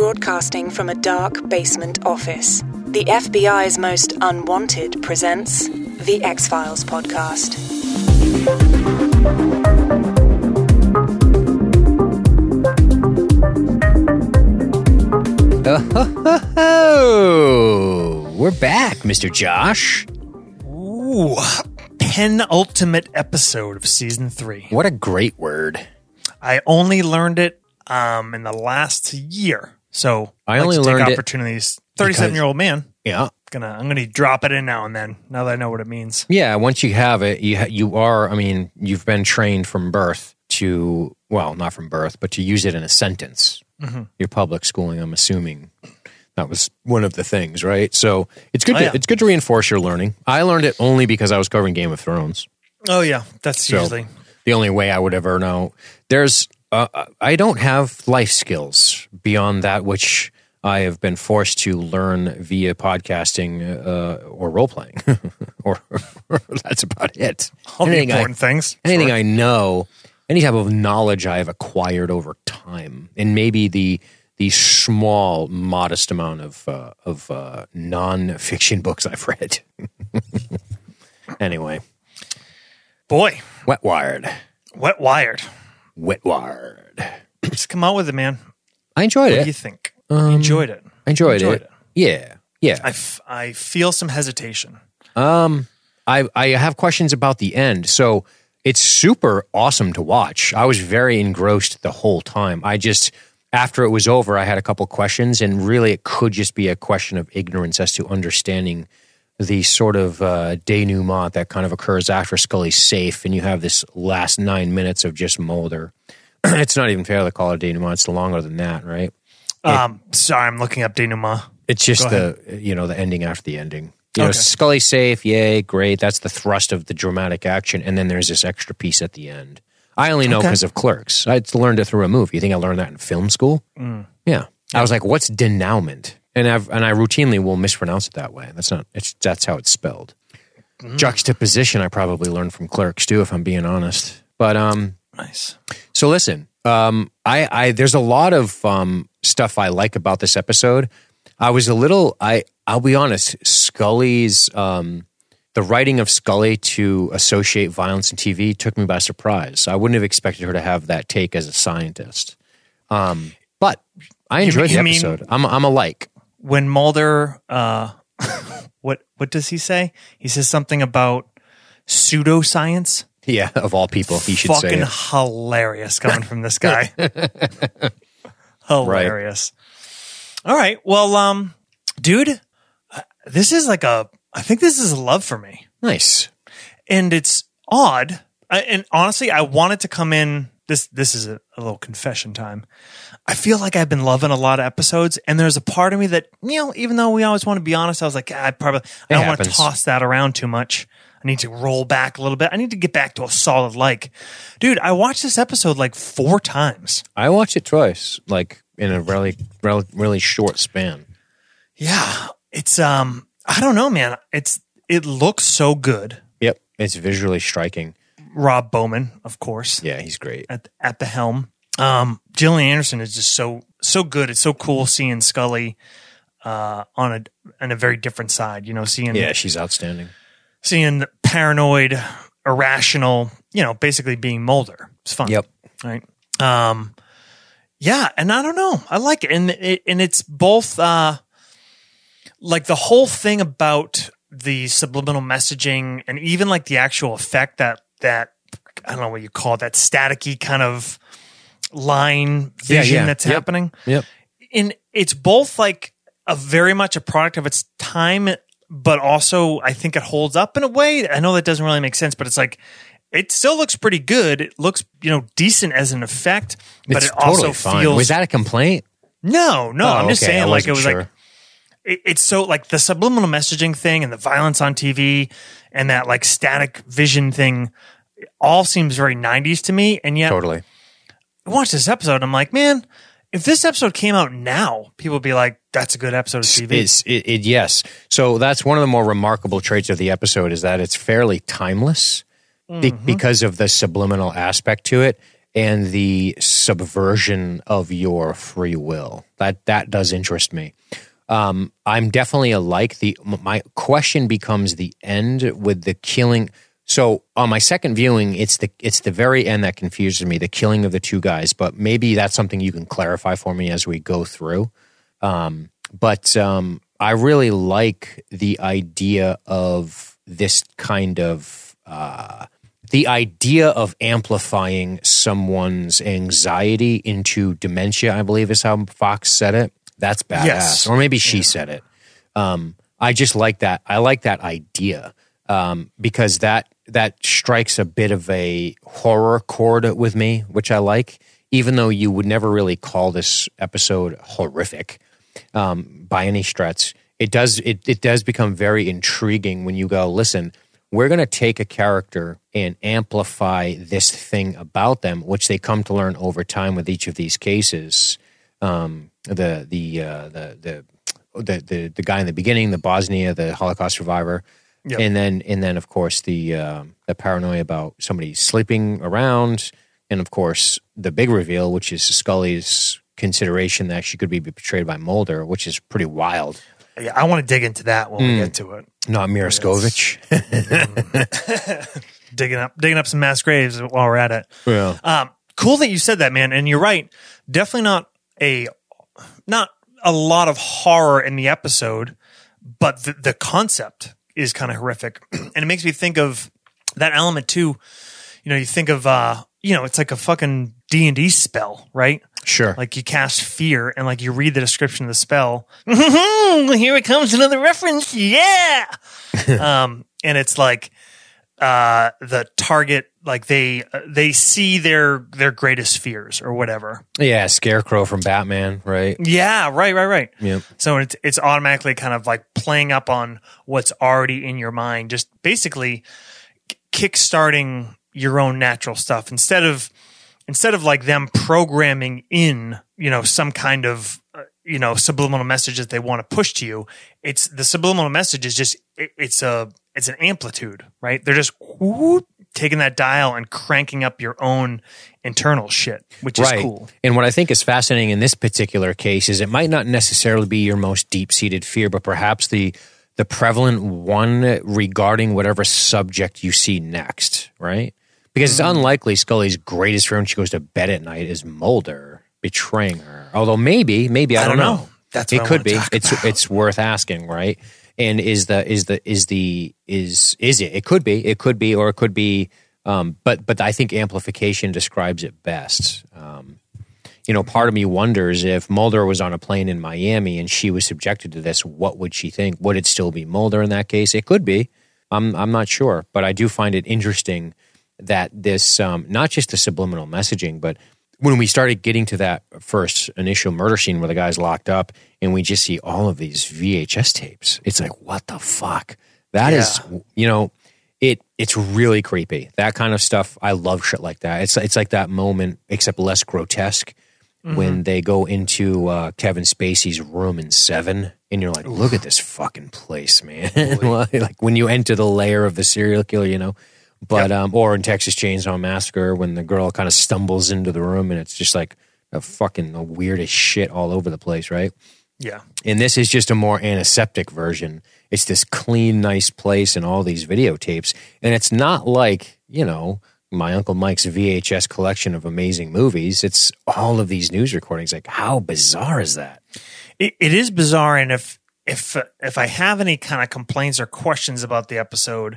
broadcasting from a dark basement office. The FBI's most unwanted presents the X Files podcast. Oh, we're back, Mr. Josh. Ooh, penultimate episode of season three. What a great word. I only learned it um, in the last year, so I like only to learned take it opportunities. Thirty-seven year old man. Yeah. Gonna, I'm gonna drop it in now and then. Now that I know what it means. Yeah, once you have it, you ha- you are, I mean, you've been trained from birth to, well, not from birth, but to use it in a sentence. Mm-hmm. Your public schooling, I'm assuming. That was one of the things, right? So it's good. Oh, to, yeah. It's good to reinforce your learning. I learned it only because I was covering Game of Thrones. Oh yeah, that's So usually the only way I would ever know. There's, uh, I don't have life skills beyond that which I have been forced to learn via podcasting uh, or role playing, or that's about it. all the Anything I- important things. anything Sure. I know, any type of knowledge I have acquired over time, and maybe the the small, modest amount of uh, of uh, non-fiction books I've read. anyway, Boy, wet wired, wet wired. Wet wired. Just come out with it, man. I enjoyed What it. do you think? You enjoyed it. I enjoyed, enjoyed it. it. Yeah, yeah. I, f- I feel some hesitation. Um, I I have questions about the end. So it's super awesome to watch. I was very engrossed the whole time. I just after it was over, I had a couple questions, and really, it could just be a question of ignorance as to understanding the sort of uh, denouement that kind of occurs after Scully's safe, and you have this last nine minutes of just Mulder. it's not even fair to call it a denouement; it's longer than that, right? Um, sorry, I'm looking up denouement. It's just Go the you know the ending after the ending. You know, Okay. Scully safe, yay, great. That's the thrust of the dramatic action, and then there's this extra piece at the end. I only know Okay. because of Clerks. I learned it through a movie. You think I learned that in film school? Mm. Yeah, I was like, "What's denouement?" And I've and I routinely will mispronounce it that way. That's not. It's that's how it's spelled. Mm. Juxtaposition, I probably learned from Clerks too, if I'm being honest. But um, Nice. so listen, um, I, I there's a lot of um, stuff I like about this episode. I was a little, I I'll be honest, Scully's um, the writing of Scully to associate violence in TV took me by surprise. I wouldn't have expected her to have that take as a scientist. Um, but I enjoyed you the mean- episode. I'm I'm a like. When Mulder, uh, what what does he say? He says something about pseudoscience. Yeah, of all people, he should say Fucking it. hilarious coming from this guy. hilarious. All right, well, um, dude, uh, this is like a. I think this is a love for me, Nice. and it's odd. I, and honestly, I wanted to come in. This this is a, a little confession time. I feel like I've been loving a lot of episodes, and there's a part of me that you know, even though we always want to be honest, I was like, ah, I probably I don't want to happens. toss that around too much. I need to roll back a little bit. I need to get back to a solid like, dude. I watched this episode like four times. I watched it twice, like in a really really, really short span. Yeah, it's um, I don't know, man. It's it looks so good. Yep, it's visually striking. Rob Bowman, of course. Yeah, he's great. at at the helm. Um, Gillian Anderson is just so so good. It's so cool seeing Scully uh, on a on a very different side. You know, seeing Yeah, she's outstanding. seeing paranoid, irrational. You know, basically being Mulder. It's fun. Yep. Right. Um. Yeah, and I don't know. I like it, and it, and it's both uh, like the whole thing about the subliminal messaging, and even like the actual effect that that I don't know what you call it, that staticky kind of line vision yeah. that's Yep. happening. Yep. And it's both like a very much a product of its time, but also I think it holds up in a way. I know that doesn't really make sense, but it's like it still looks pretty good. It looks, you know, decent as an effect, but it's it also fine. feels Was that a complaint? no, no. Oh, I'm just okay. saying, like it was sure. like it, it's so like the subliminal messaging thing and the violence on TV and that like static vision thing all seems very 90s to me. And yet, Totally. I watched this episode. I'm like, man, if this episode came out now, people would be like, "That's a good episode of TV." It's it, it yes. So that's one of the more remarkable traits of the episode is that it's fairly timeless Mm-hmm. because of the subliminal aspect to it. and the subversion of your free will. That that does interest me. Um, I'm definitely a like the. My question becomes the end with the killing. So on my second viewing, it's the it's the very end that confuses me, the killing of the two guys. But maybe that's something you can clarify for me as we go through. Um, but um, I really like the idea of this kind of uh, the idea of amplifying someone's anxiety into dementia. I believe is how Fox said it. That's badass, Yes. or maybe she said it. Um, I just like that. I like that idea um, because that that strikes a bit of a horror chord with me, which I like. Even though you would never really call this episode horrific um, by any stretch, it does it, it does become very intriguing when you go listen. We're going to take a character and amplify this thing about them, which they come to learn over time with each of these cases. Um, the the, uh, the the the the the guy in the beginning, the Bosnia, the Holocaust survivor, Yep. and then and then of course the um the paranoia about somebody sleeping around, and of course the big reveal, which is Scully's consideration that she could be betrayed by Mulder, which is pretty wild. Yeah, I want to dig into that when we get to it. Not Miraskovich. Digging up, digging up some mass graves while we're at it. yeah. Um, cool that you said that, man. And you're right. Definitely not a not a lot of horror in the episode, but the, the concept is kind of horrific, and it makes me think of that element too. You know, you think of uh, you know, it's like a fucking D and D spell, right? Sure. Like you cast fear, and like you read the description of the spell. Here it comes, another reference. Yeah. um, and it's like uh, the target, like they uh, they see their their greatest fears or whatever. yeah, Scarecrow from Batman, right? Yeah, right, right, right. Yep. So it's it's automatically kind of like playing up on what's already in your mind, just basically k- kickstarting your own natural stuff instead of instead of like them programming in, you know, some kind of uh, you know subliminal message that they want to push to you. It's the subliminal message is just it, it's a it's an amplitude, right? They're just whoop, taking that dial and cranking up your own internal shit, which is cool. And what I think is fascinating in this particular case is it might not necessarily be your most deep seated fear, but perhaps the the prevalent one regarding whatever subject you see next, right? Because Hmm. it's unlikely Scully's greatest fear when she goes to bed at night is Mulder betraying her. Although maybe, maybe I, I don't know. know. That's it I could be. It's about. it's worth asking, right? And is the is the is the is is it? It could be. It could be, or it could be. Um, but but I think amplification describes it best. Um, you know, part of me wonders if Mulder was on a plane in Miami and she was subjected to this, what would she think? Would it still be Mulder in that case? It could be. I'm I'm not sure, but I do find it interesting that this um, not just the subliminal messaging, but when we started getting to that first initial murder scene where the guy's locked up and we just see all of these VHS tapes, it's like what the fuck? That is, you know, it it's really creepy. That kind of stuff. I love shit like that. It's it's like that moment, except less grotesque, when they go into uh, Kevin Spacey's room in Seven, and you're like, look at this fucking place, man. like when you enter the lair of the serial killer, you know. But um, or in Texas Chainsaw Massacre, when the girl kind of stumbles into the room and it's just like a fucking the weirdest shit all over the place, right? Yeah. And this is just a more antiseptic version. It's this clean, nice place and all these videotapes. And it's not like, you know, my Uncle Mike's VHS collection of amazing movies. It's all of these news recordings. Like, how bizarre is that? it, it is bizarre and if if if i have any kind of complaints or questions about the episode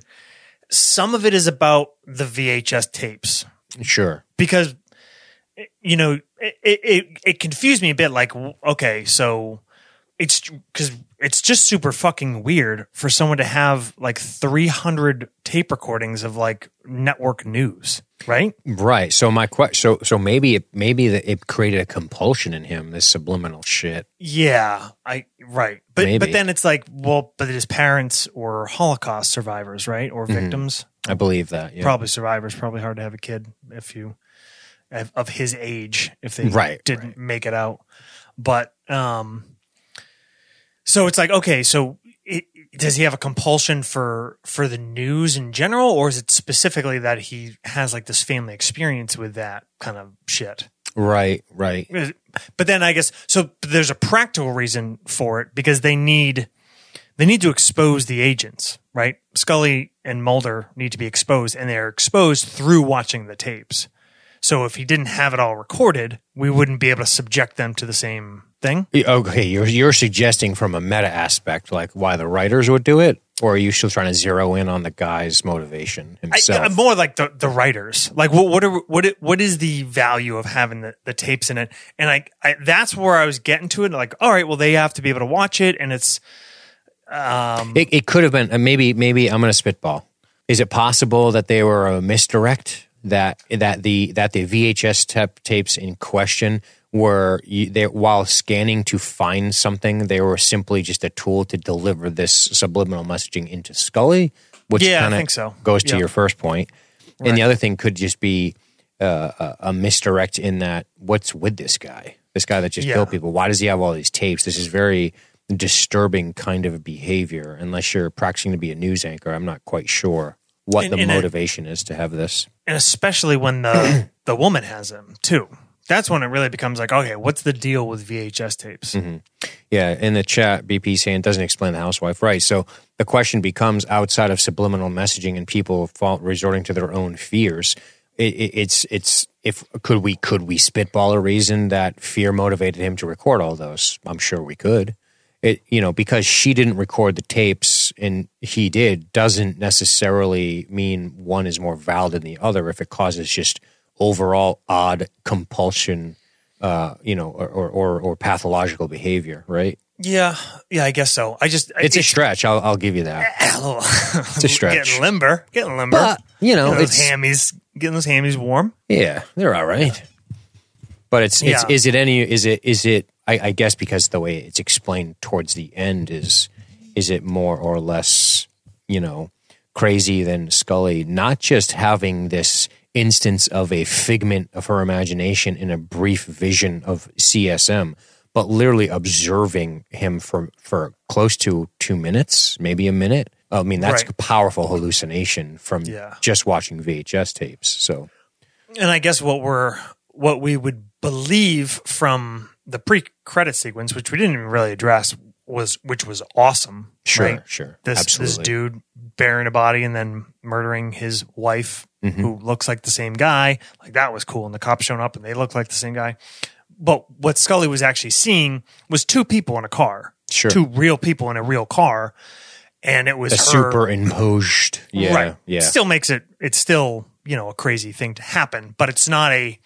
some of it is about the vhs tapes Sure. because you know it it, it confused me a bit like okay so it's because it's just super fucking weird for someone to have like 300 tape recordings of like network news right Right. So my question, so so maybe it, maybe that it created a compulsion in him. This subliminal shit. Yeah, I right, but Maybe. but then it's like, well, but his parents were Holocaust survivors, right, or Mm-hmm. victims, I believe that. Yeah. probably survivors. Probably hard to have a kid if you of his age if they Right, didn't make it out. But um, so it's like okay, so does he have a compulsion for for the news in general, or is it specifically that he has like this family experience with that kind of shit? Right, right. But then I guess so. There's a practical reason for it because they need they need to expose the agents, right? Scully and Mulder need to be exposed, and they're exposed through watching the tapes. So if he didn't have it all recorded, we wouldn't be able to subject them to the same thing. Okay, you're you're suggesting from a meta aspect, like why the writers would do it, or are you still trying to zero in on the guy's motivation himself? I, more like the, the writers. Like what what are, what what is the value of having the, the tapes in it? And I, I that's where I was getting to it. Like, all right, well they have to be able to watch it, and it's um, it, it could have been uh, maybe maybe I'm going to spitball. Is it possible that they were a misdirect? That that the that the VHS tap, tapes in question were they, while scanning to find something, they were simply just a tool to deliver this subliminal messaging into Scully, which Yeah, I kind of so. goes to Yeah. your first point. And the other thing could just be uh, a, a misdirect in that what's with this guy, this guy that just Yeah. killed people. Why does he have all these tapes? This is very disturbing kind of behavior. Unless you're practicing to be a news anchor, I'm not quite sure what And- the and motivation is to have this. And especially when the the woman has them too. That's when it really becomes like, okay, what's the deal with VHS tapes? Mm-hmm. Yeah, in the chat, BP saying it doesn't explain the housewife, right? So the question becomes outside of subliminal messaging and people fall, resorting to their own fears. It, it, it's it's if could we could we spitball a reason that fear motivated him to record all those? I'm sure we could. It you know because she didn't record the tapes and he did doesn't necessarily mean one is more valid than the other if it causes just overall odd compulsion uh, you know, or, or, or, or pathological behavior, right? Yeah, yeah, I guess so. I just It's a stretch. I'll, I'll give you that. it's a stretch. Getting limber, getting limber. But, you know, Getting those it's- hammies, getting those hammies warm. Yeah, they're all right. But it's, it's, Yeah. is it any, is it, is it, I, I guess because the way it's explained towards the end is, is it more or less, you know, crazy than Scully not just having this instance of a figment of her imagination in a brief vision of CSM, but literally observing him for for close to two minutes, maybe a minute. I mean, that's Right. a powerful hallucination from Yeah. just watching VHS tapes. So And I guess what we're what we would believe from the pre-credit sequence, which we didn't even really address, was which was awesome. Sure, right? sure. This Absolutely. this dude burying a body and then murdering his wife, Mm-hmm. who looks like the same guy. Like that was cool. And the cops showing up and they look like the same guy. But what Scully was actually seeing was two people in a car, Sure. two real people in a real car, and it was a her, superimposed, yeah, right. yeah, Still makes it. It's still you know a crazy thing to happen, but it's not a.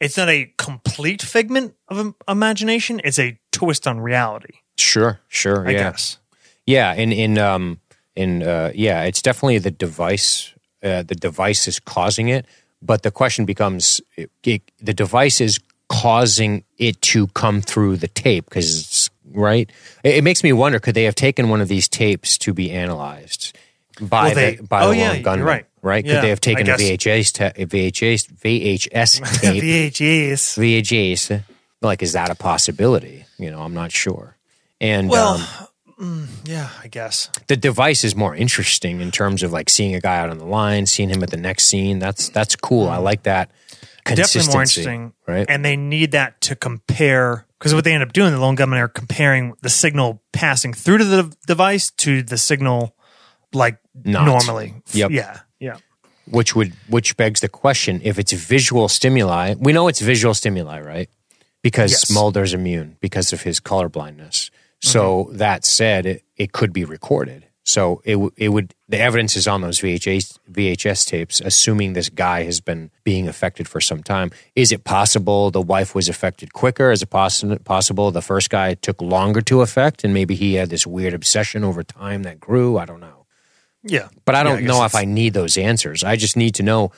It's not a complete figment of imagination. It's a twist on reality. sure, sure, I yeah. guess. Yeah, in in um in uh yeah, it's definitely the device. Uh, the device is causing it, but the question becomes: it, it, the device is causing it to come through the tape because it's right. It, it makes me wonder: could they have taken one of these tapes to be analyzed by Well, they- the by oh, the yeah, gunman? right. Right? Yeah, could they have taken a. VHS ta- VHS VHS tape? VHS. VHS. Like, is that a possibility? You know, I'm not sure. And Well, um, Yeah, I guess. the device is more interesting in terms of like seeing a guy out on the line, seeing him at the next scene. That's that's cool. I like that consistency. Definitely more interesting, right? And they need that to compare because what they end up doing, the lone gunmen are comparing the signal passing through to the device to the signal like Not. normally. Yep. Yeah. Which would which begs the question: if it's visual stimuli, we know it's visual stimuli, right? Because Yes. Mulder's immune because of his color blindness. So Mm-hmm. that said, it, it could be recorded. So it it would the evidence is on those VHS VHS tapes. Assuming this guy has been being affected for some time, is it possible the wife was affected quicker? Is it possi- possible the first guy took longer to affect, and maybe he had this weird obsession over time that grew? I don't know. Yeah. But I don't guess know if I need those answers. I just need to know.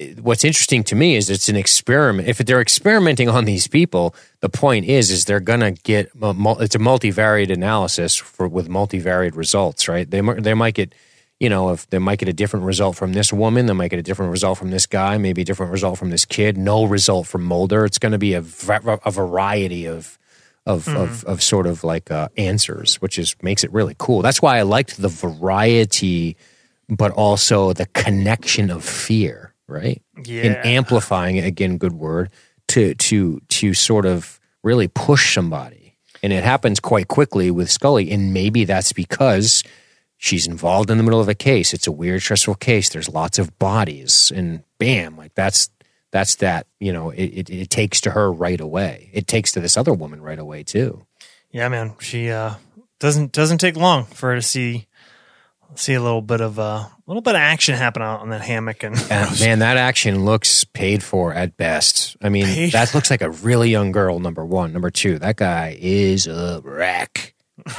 Uh, what's interesting to me is it's an experiment. If they're experimenting on these people, the point is is they're gonna get a it's a multivariate analysis for with multivariate results, right? They they might get you know if they might get a different result from this woman, they might get a different result from this guy, maybe a different result from this kid. No result from Mulder. It's going to be a a variety of of of of sort of like uh, answers, which is makes it really cool. That's why I liked the variety, but also the connection of fear, right? Yeah. And amplifying it again, good word to to to sort of really push somebody, and it happens quite quickly with Scully, and maybe that's because she's involved in the middle of a case. It's a weird, stressful case. There's lots of bodies, and bam, like that's that's that. You know, it, it, it takes to her right away. It takes to this other woman right away too. Yeah, man. She uh, doesn't doesn't take long for her to see see a little bit of uh, a little bit of action happen out on that hammock and And man, that action looks paid for at best. I mean, Paid- that looks like a really young girl. Number one, number two, that guy is a wreck.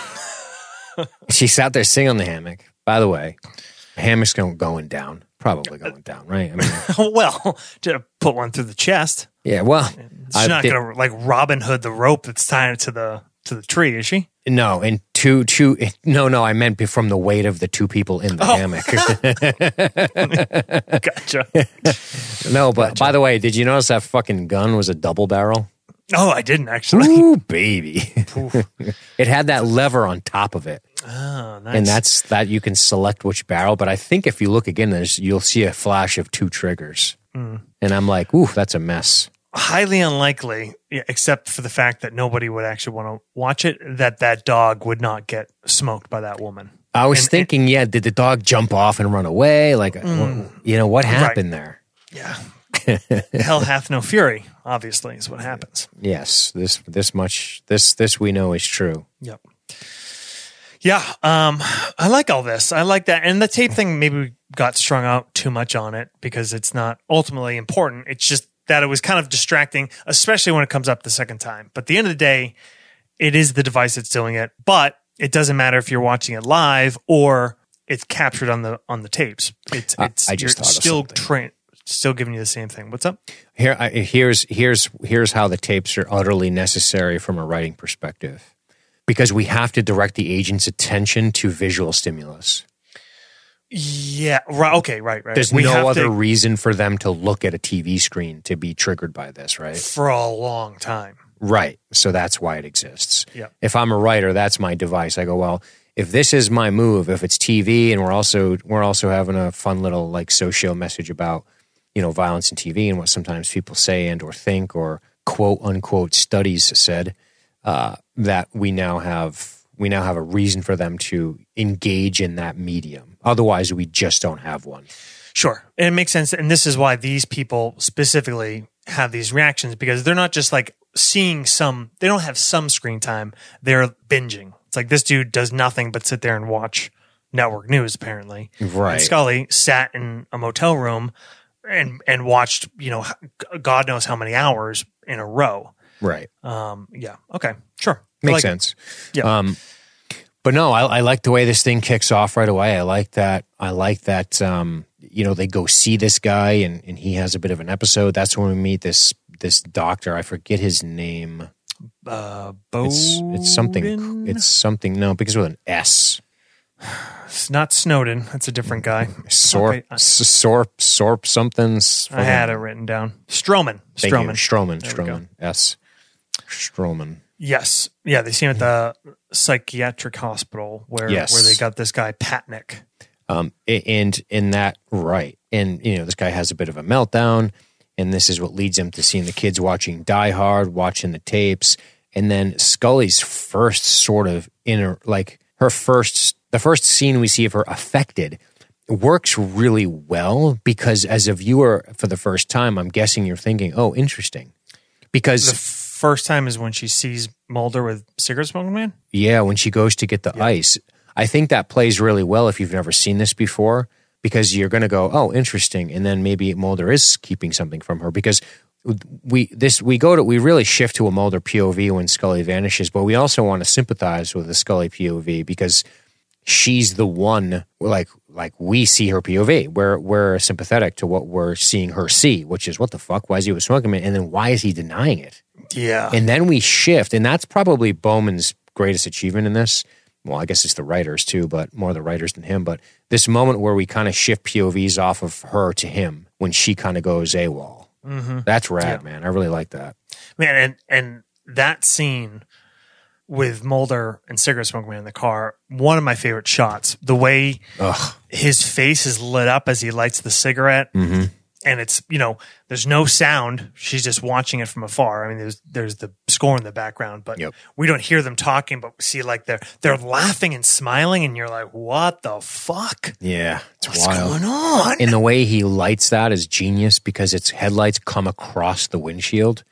she sat there singing on the hammock. By the way, the hammock's going down, probably going down, right? I mean, well, to put one through the chest. yeah. Well, She's I not did- gonna like Robin Hood the rope that's tied to the to the tree, is she? no, and two, two. No, no, I meant from the weight of the two people in the Oh. hammock. Gotcha. no, but by the way, did you notice that fucking gun was a double barrel? Oh, I didn't actually. Ooh, baby! it had that lever on top of it. Oh, nice. and that's that you can select which barrel. But I think if you look again, there's you'll see a flash of two triggers, Hmm. and I'm like, ooh, that's a mess. highly unlikely, except for the fact that nobody would actually want to watch it. That that dog would not get smoked by that woman. I was And- thinking, yeah, did the dog jump off and run away? Like, wh- you know, what happened there? Yeah. Hell hath no fury. Obviously, is what happens. Yes, this this much this this we know is true. Yep. Yeah, um, I like all this. I like that, and the tape thing maybe we got strung out too much on it because it's not ultimately important. It's just that it was kind of distracting, especially when it comes up the second time. But at the end of the day, it is the device that's doing it. But it doesn't matter if you're watching it live or it's captured on the on the tapes. It's it's I just you're thought of still something. Still giving you the same thing. What's up? Here, I, here's here's here's how the tapes are utterly necessary from a writing perspective, because we have to direct the agent's attention to visual stimulus. Yeah. Right. Okay. Right. Right. There's We no other to- reason for them to look at a TV screen to be triggered by this, right? for a long time. Right. So that's why it exists. Yeah. If I'm a writer, that's my device. I go, well, if this is my move, if it's TV and we're also we're also having a fun little like socio message about, you know, violence in TV and what sometimes people say and or think or quote unquote studies said, uh, that we now have we now have a reason for them to engage in that medium. Otherwise we just don't have one. Sure. And it makes sense. And this is why these people specifically have these reactions because they're not just like seeing some, they don't have some screen time. They're binging. It's like this dude does nothing but sit there and watch network news, apparently. Right. And Scully sat in a motel room and, and watched, you know, God knows how many hours in a row. Right. Um, yeah. Okay. Sure. Makes like it. sense. Yeah. Um, but no, I, I like the way this thing kicks off right away. I like that. I like that. Um, you know, they go see this guy, and, and he has a bit of an episode. That's when we meet this this doctor. I forget his name. Uh, It's it's something. It's something. No, because with an S. It's not Snowden. That's a different guy. Sorp, Okay, Sorp, Sorp, something. I had it written down. Stroman. Thank you. Stroman. Stroman. There. Stroman. S. Stroman. Yes. Yeah, they see him at the psychiatric hospital where Yes. where they got this guy Patnik. Um, and in that, right. And, you know, this guy has a bit of a meltdown. And this is what leads him to seeing the kids watching Die Hard, watching the tapes. And then Scully's first sort of inner, like her first, the first scene we see of her affected works really well because as a viewer for the first time, I'm guessing you're thinking, oh, interesting. Because The first time is when she sees Mulder with cigarette smoking man. Yeah, when she goes to get the ice. I think that plays really well if you've never seen this before because you're going to go, "Oh, interesting." And then maybe Mulder is keeping something from her because we this we go to we really shift to a Mulder POV when Scully vanishes, but we also want to sympathize with the Scully POV because she's the one like like we see her POV. We're we're sympathetic to what we're seeing her see, which is what the fuck? Why is he with smoking? And then why is he denying it? Yeah. And then we shift, and that's probably Bowman's greatest achievement in this. Well, I guess it's the writers too, but more the writers than him. But this moment where we kind of shift POVs off of her to him when she kind of goes AWOL. mm-hmm. That's rad, man. I really like that. Man, and and that scene with Mulder and Cigarette Smoke Man in the car, one of my favorite shots. The way Ugh. his face is lit up as he lights the cigarette, Mm-hmm. and it's you know there's no sound. She's just watching it from afar. I mean, there's there's the score in the background, but Yep. we don't hear them talking. But we see like they're they're laughing and smiling, and you're like, what the fuck? Yeah, it's What's wild. going on? And the way he lights that is genius because its headlights come across the windshield.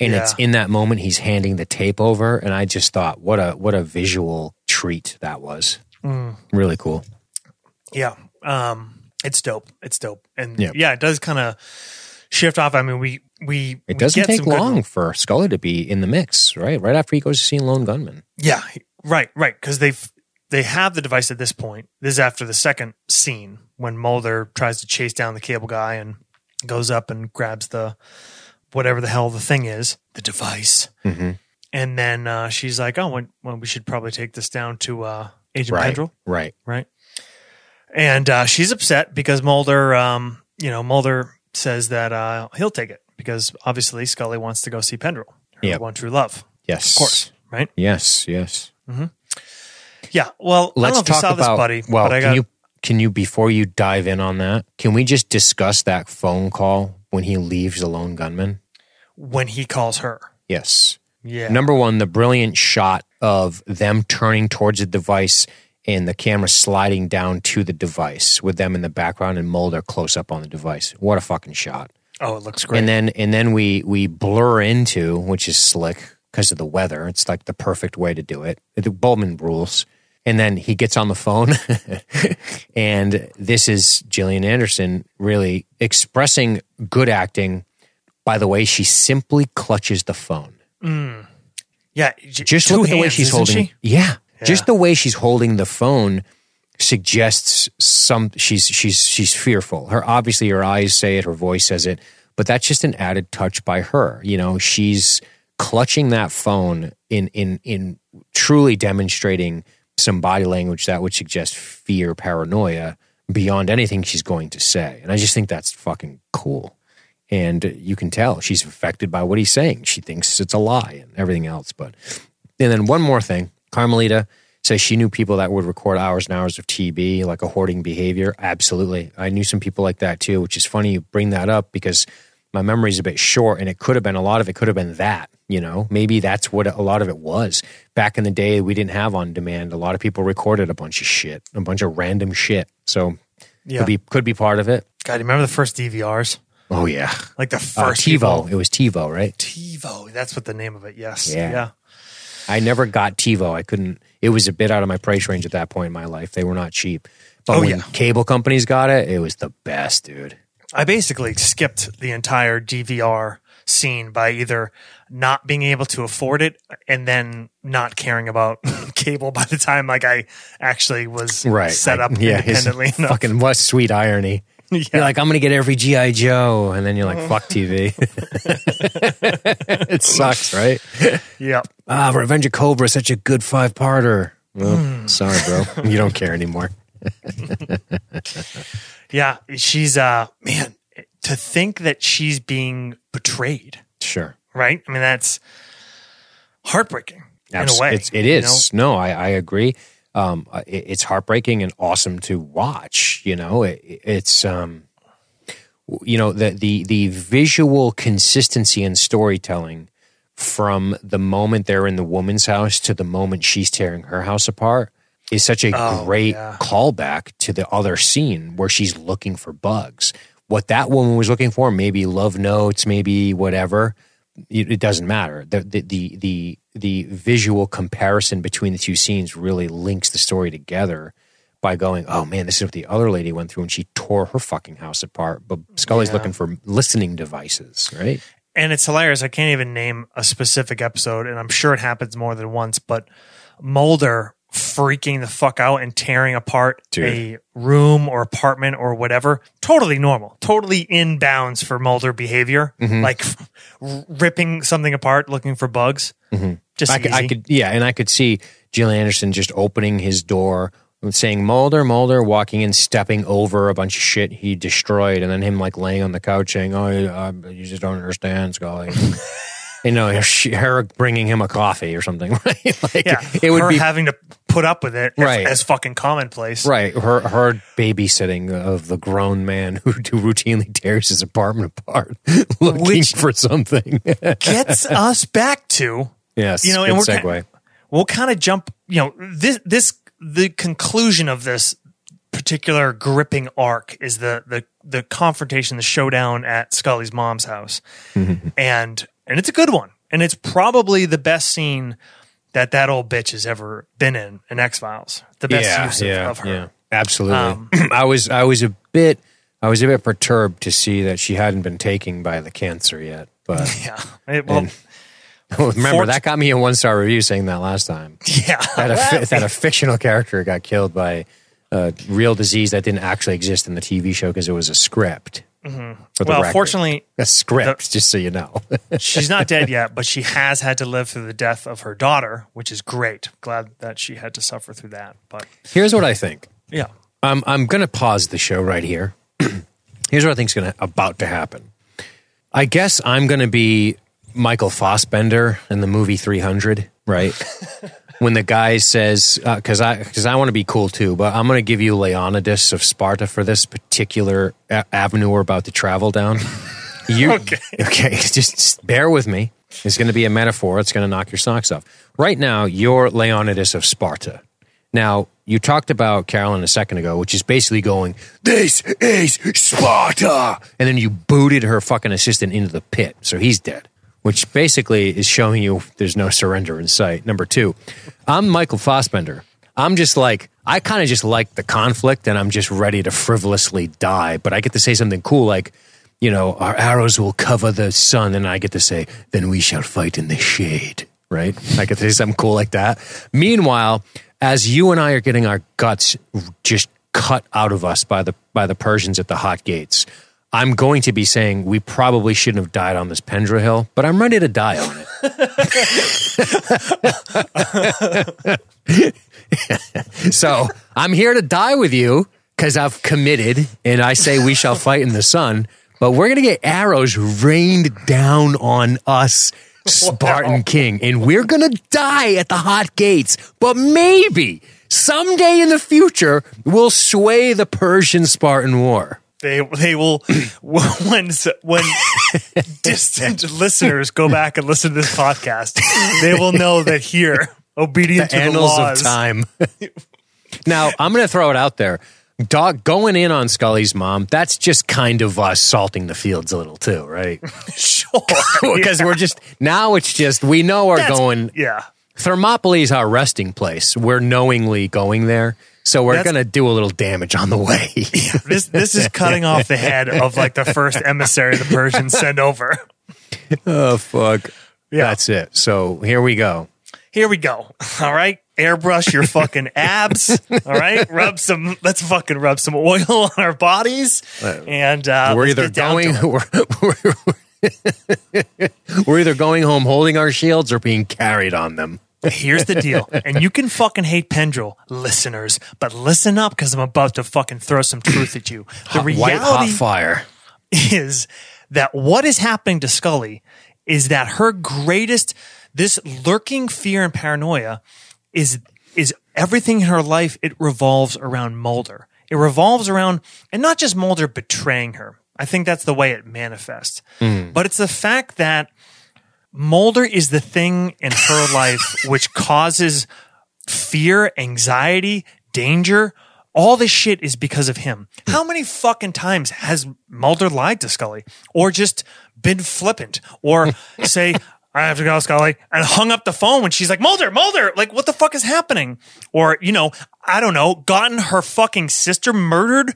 And it's in that moment he's handing the tape over, and I just thought, what a what a visual treat that was. Mm. Really cool. Yeah. Um, it's dope. It's dope. And Yeah. yeah, it does kind of shift off. I mean, we, we, It doesn't get take some good- long for Scully to be in the mix, right? Right after he goes to see Lone Gunman. yeah. Right. Right. Cause they've, they have the device at this point. This is after the second scene when Mulder tries to chase down the cable guy and goes up and grabs the, whatever the hell the thing is, the device. Mm-hmm. And then, uh, she's like, oh, well, we should probably take this down to, uh, Agent Right, right. right? And uh, she's upset because Mulder, um, you know, Mulder says that uh, he'll take it because obviously Scully wants to go see Pendrell, her Yep. one true love, Yes, of course, right? Yes, yes. Yeah. Well, I don't Let's know if you talk saw about. this, buddy, well, but I can got you can you before you dive in on that? Can we just discuss that phone call when he leaves the Lone Gunman? when he calls her. Yes. Yeah. Number one, the brilliant shot of them turning towards the device and the camera sliding down to the device with them in the background and Mulder close up on the device. What a fucking shot! oh, it looks great. And then and then we we blur into, which is slick because of the weather. It's like the perfect way to do it. The Bowman rules. And then he gets on the phone, and this is Gillian Anderson really expressing good acting by the way she simply clutches the phone mm. yeah. j- just look at the way she's holding she? yeah. Yeah. just the way she's holding the phone suggests some she's she's she's fearful her obviously her eyes say it her voice says it but that's just an added touch by her you know she's clutching that phone in in in truly demonstrating some body language that would suggest fear paranoia beyond anything she's going to say and i just think that's fucking cool and you can tell she's affected by what he's saying. She thinks it's a lie and everything else. But and then one more thing, Carmelita says she knew people that would record hours and hours of TB, like a hoarding behavior. Absolutely, I knew some people like that too. Which is funny you bring that up because my memory's a bit short, and it could have been a lot of it could have been that. You know, maybe that's what a lot of it was. Back in the day, we didn't have on demand. A lot of people recorded a bunch of shit, a bunch of random shit. So Yeah. could be could be part of it. God, you remember the first DVRs? Oh yeah, Like the uh, first TiVo. people- It was TiVo, right? TiVo. That's what the name of it. Yes. Yeah. Yeah. I never got TiVo. I couldn't. It was a bit out of my price range at that point in my life. They were not cheap. But Oh, when yeah. cable companies got it, it was the best, dude. I basically skipped the entire DVR scene by either not being able to afford it and then not caring about cable by the time like I actually was Right. set up I- yeah, his independently enough. Fucking what sweet irony. Yeah. You're like, I'm gonna get every GI Joe, and then you're like, fuck TV. it sucks, right? yeah. Ah, Revenge of Cobra is such a good five parter. Well, Hmm. sorry, bro. You don't care anymore. Yeah. She's uh man, to think that she's being betrayed, Sure. right? I mean that's heartbreaking in a way. It's, it you is. No, I, I agree. Um, it, it's heartbreaking and awesome to watch. You know, it, it's um, you know the the the visual consistency and storytelling from the moment they're in the woman's house to the moment she's tearing her house apart is such a Oh, great yeah. callback to the other scene where she's looking for bugs. What that woman was looking for, maybe love notes, maybe whatever. It, it doesn't matter. The, the the the the visual comparison between the two scenes really links the story together by going, oh man, this is what the other lady went through, and she tore her fucking house apart. But Scully's Yeah. looking for listening devices, right? and it's hilarious. I can't even name a specific episode, and I'm sure it happens more than once. But Mulder freaking the fuck out and tearing apart Dude. a room or apartment or whatever, totally normal, totally in bounds for Mulder behavior, Mm-hmm. like r- ripping something apart, looking for bugs. Just Mm-hmm. I could, I could, yeah, and I could see Gillian Anderson just opening his door, and saying Mulder, Mulder, walking in, stepping over a bunch of shit he destroyed, and then him like laying on the couch saying, "Oh, I, you just don't understand, Scully." you know, she, her bringing him a coffee or something, right? like Yeah, it would her be having to put up with it as- Right. as, fucking commonplace. right. Her her babysitting of the grown man who, who routinely tears his apartment apart looking Which- for something. Gets us back to yes, You know, and we're segue. ki- we'll kind of jump. You know, this this the conclusion of this particular gripping arc is the the the confrontation, the showdown at Scully's mom's house, mm-hmm. and and it's a good one, and it's probably the best scene that that old bitch has ever been in in X Files. The best yeah, use of, yeah, of her. yeah, absolutely. Um, I was I was a bit I was a bit perturbed to see that she hadn't been taken by the cancer yet, but. Yeah. It- well, And- Remember that got me a one star review saying that last time. yeah. That a, that a fictional character got killed by a real disease that didn't actually exist in the TV show because it was a script. Mm-hmm. well, record. fortunately, a script, just so you know. she's not dead yet, but she has had to live through the death of her daughter, which is great. Glad that she had to suffer through that. But Here's what I think. yeah. I'm I'm going to pause the show right here. Here's what I think's going to about to happen. I guess I'm going to be Michael Fassbender in the movie 300, right? when the guy says, uh, because I because I want to be cool too, but I'm going to give you Leonidas of Sparta for this particular a- avenue we're about to travel down. You Okay. Okay, just, just bear with me. It's going to be a metaphor. It's going to knock your socks off. Right now, you're Leonidas of Sparta. Now, you talked about Carolyn a second ago, which is basically going, This is Sparta! And then you booted her fucking assistant into the pit. So he's dead, which basically is showing you there's no surrender in sight. Number two, I'm Michael Fassbender. I'm just like, I kind of just like the conflict and I'm just ready to frivolously die, but I get to say something cool like, you know, our arrows will cover the sun. And I get to say, then we shall fight in the shade, right? I get to say something cool like that. Meanwhile, as you and I are getting our guts just cut out of us by the, by the Persians at the hot gates, I'm going to be saying we probably shouldn't have died on this Pendrell hill, but I'm ready to die on it. so I'm here to die with you because I've committed and I say we shall fight in the sun, but we're going to get arrows rained down on us, Spartan Wow. King, and we're going to die at the hot gates. But maybe someday in the future, we'll sway the Persian Spartan war. They they will when when distant listeners go back and listen to this podcast, they will know that here, obedient to the laws, of time. now, I'm going to throw it out there. Dog going in on Scully's mom, that's just kind of us salting the fields a little too, right? sure, Because we're just, now it's just, we know we're That's- going, yeah. Thermopylae is our resting place. We're knowingly going there. So we're going to do a little damage on the way. This this is cutting off the head of like the first emissary the Persians send over. oh, fuck. Yeah. That's it. So here we go. Here we go. All right. Airbrush your fucking abs. All right. Rub some, let's fucking rub some oil on our bodies. And uh, we're either going we're, we're, we're either going home holding our shields or being carried on them. Here's the deal. And you can fucking hate Pendrell, listeners, but listen up because I'm about to fucking throw some truth at you. The Hot- white hot reality fire. is that what is happening to Scully is that her greatest, this lurking fear and paranoia is, is everything in her life. It revolves around Mulder. It revolves around, and not just Mulder betraying her. I think that's the way it manifests. Hmm. But it's the fact that Mulder is the thing in her life which causes fear, anxiety, danger. All this shit is because of him. How many fucking times has Mulder lied to Scully or just been flippant or say, I have to go, Scully, and hung up the phone when she's like, Mulder, Mulder, like, what the fuck is happening? Or, you know, I don't know, gotten her fucking sister murdered,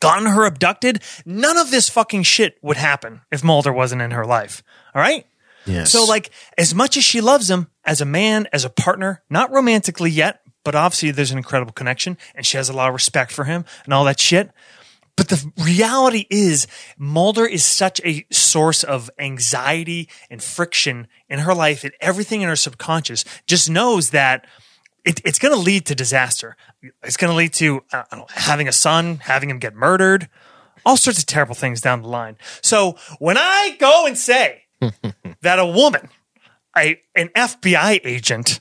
gotten her abducted. None of this fucking shit would happen if Mulder wasn't in her life. All right? Yes. So, like, as much as she loves him as a man, as a partner, not romantically yet, but obviously there's an incredible connection and she has a lot of respect for him and all that shit. But the reality is, Mulder is such a source of anxiety and friction in her life and everything in her subconscious just knows that it, it's going to lead to disaster. It's going to lead to know, having a son, having him get murdered, all sorts of terrible things down the line. So when I go and say that a woman, a an FBI agent,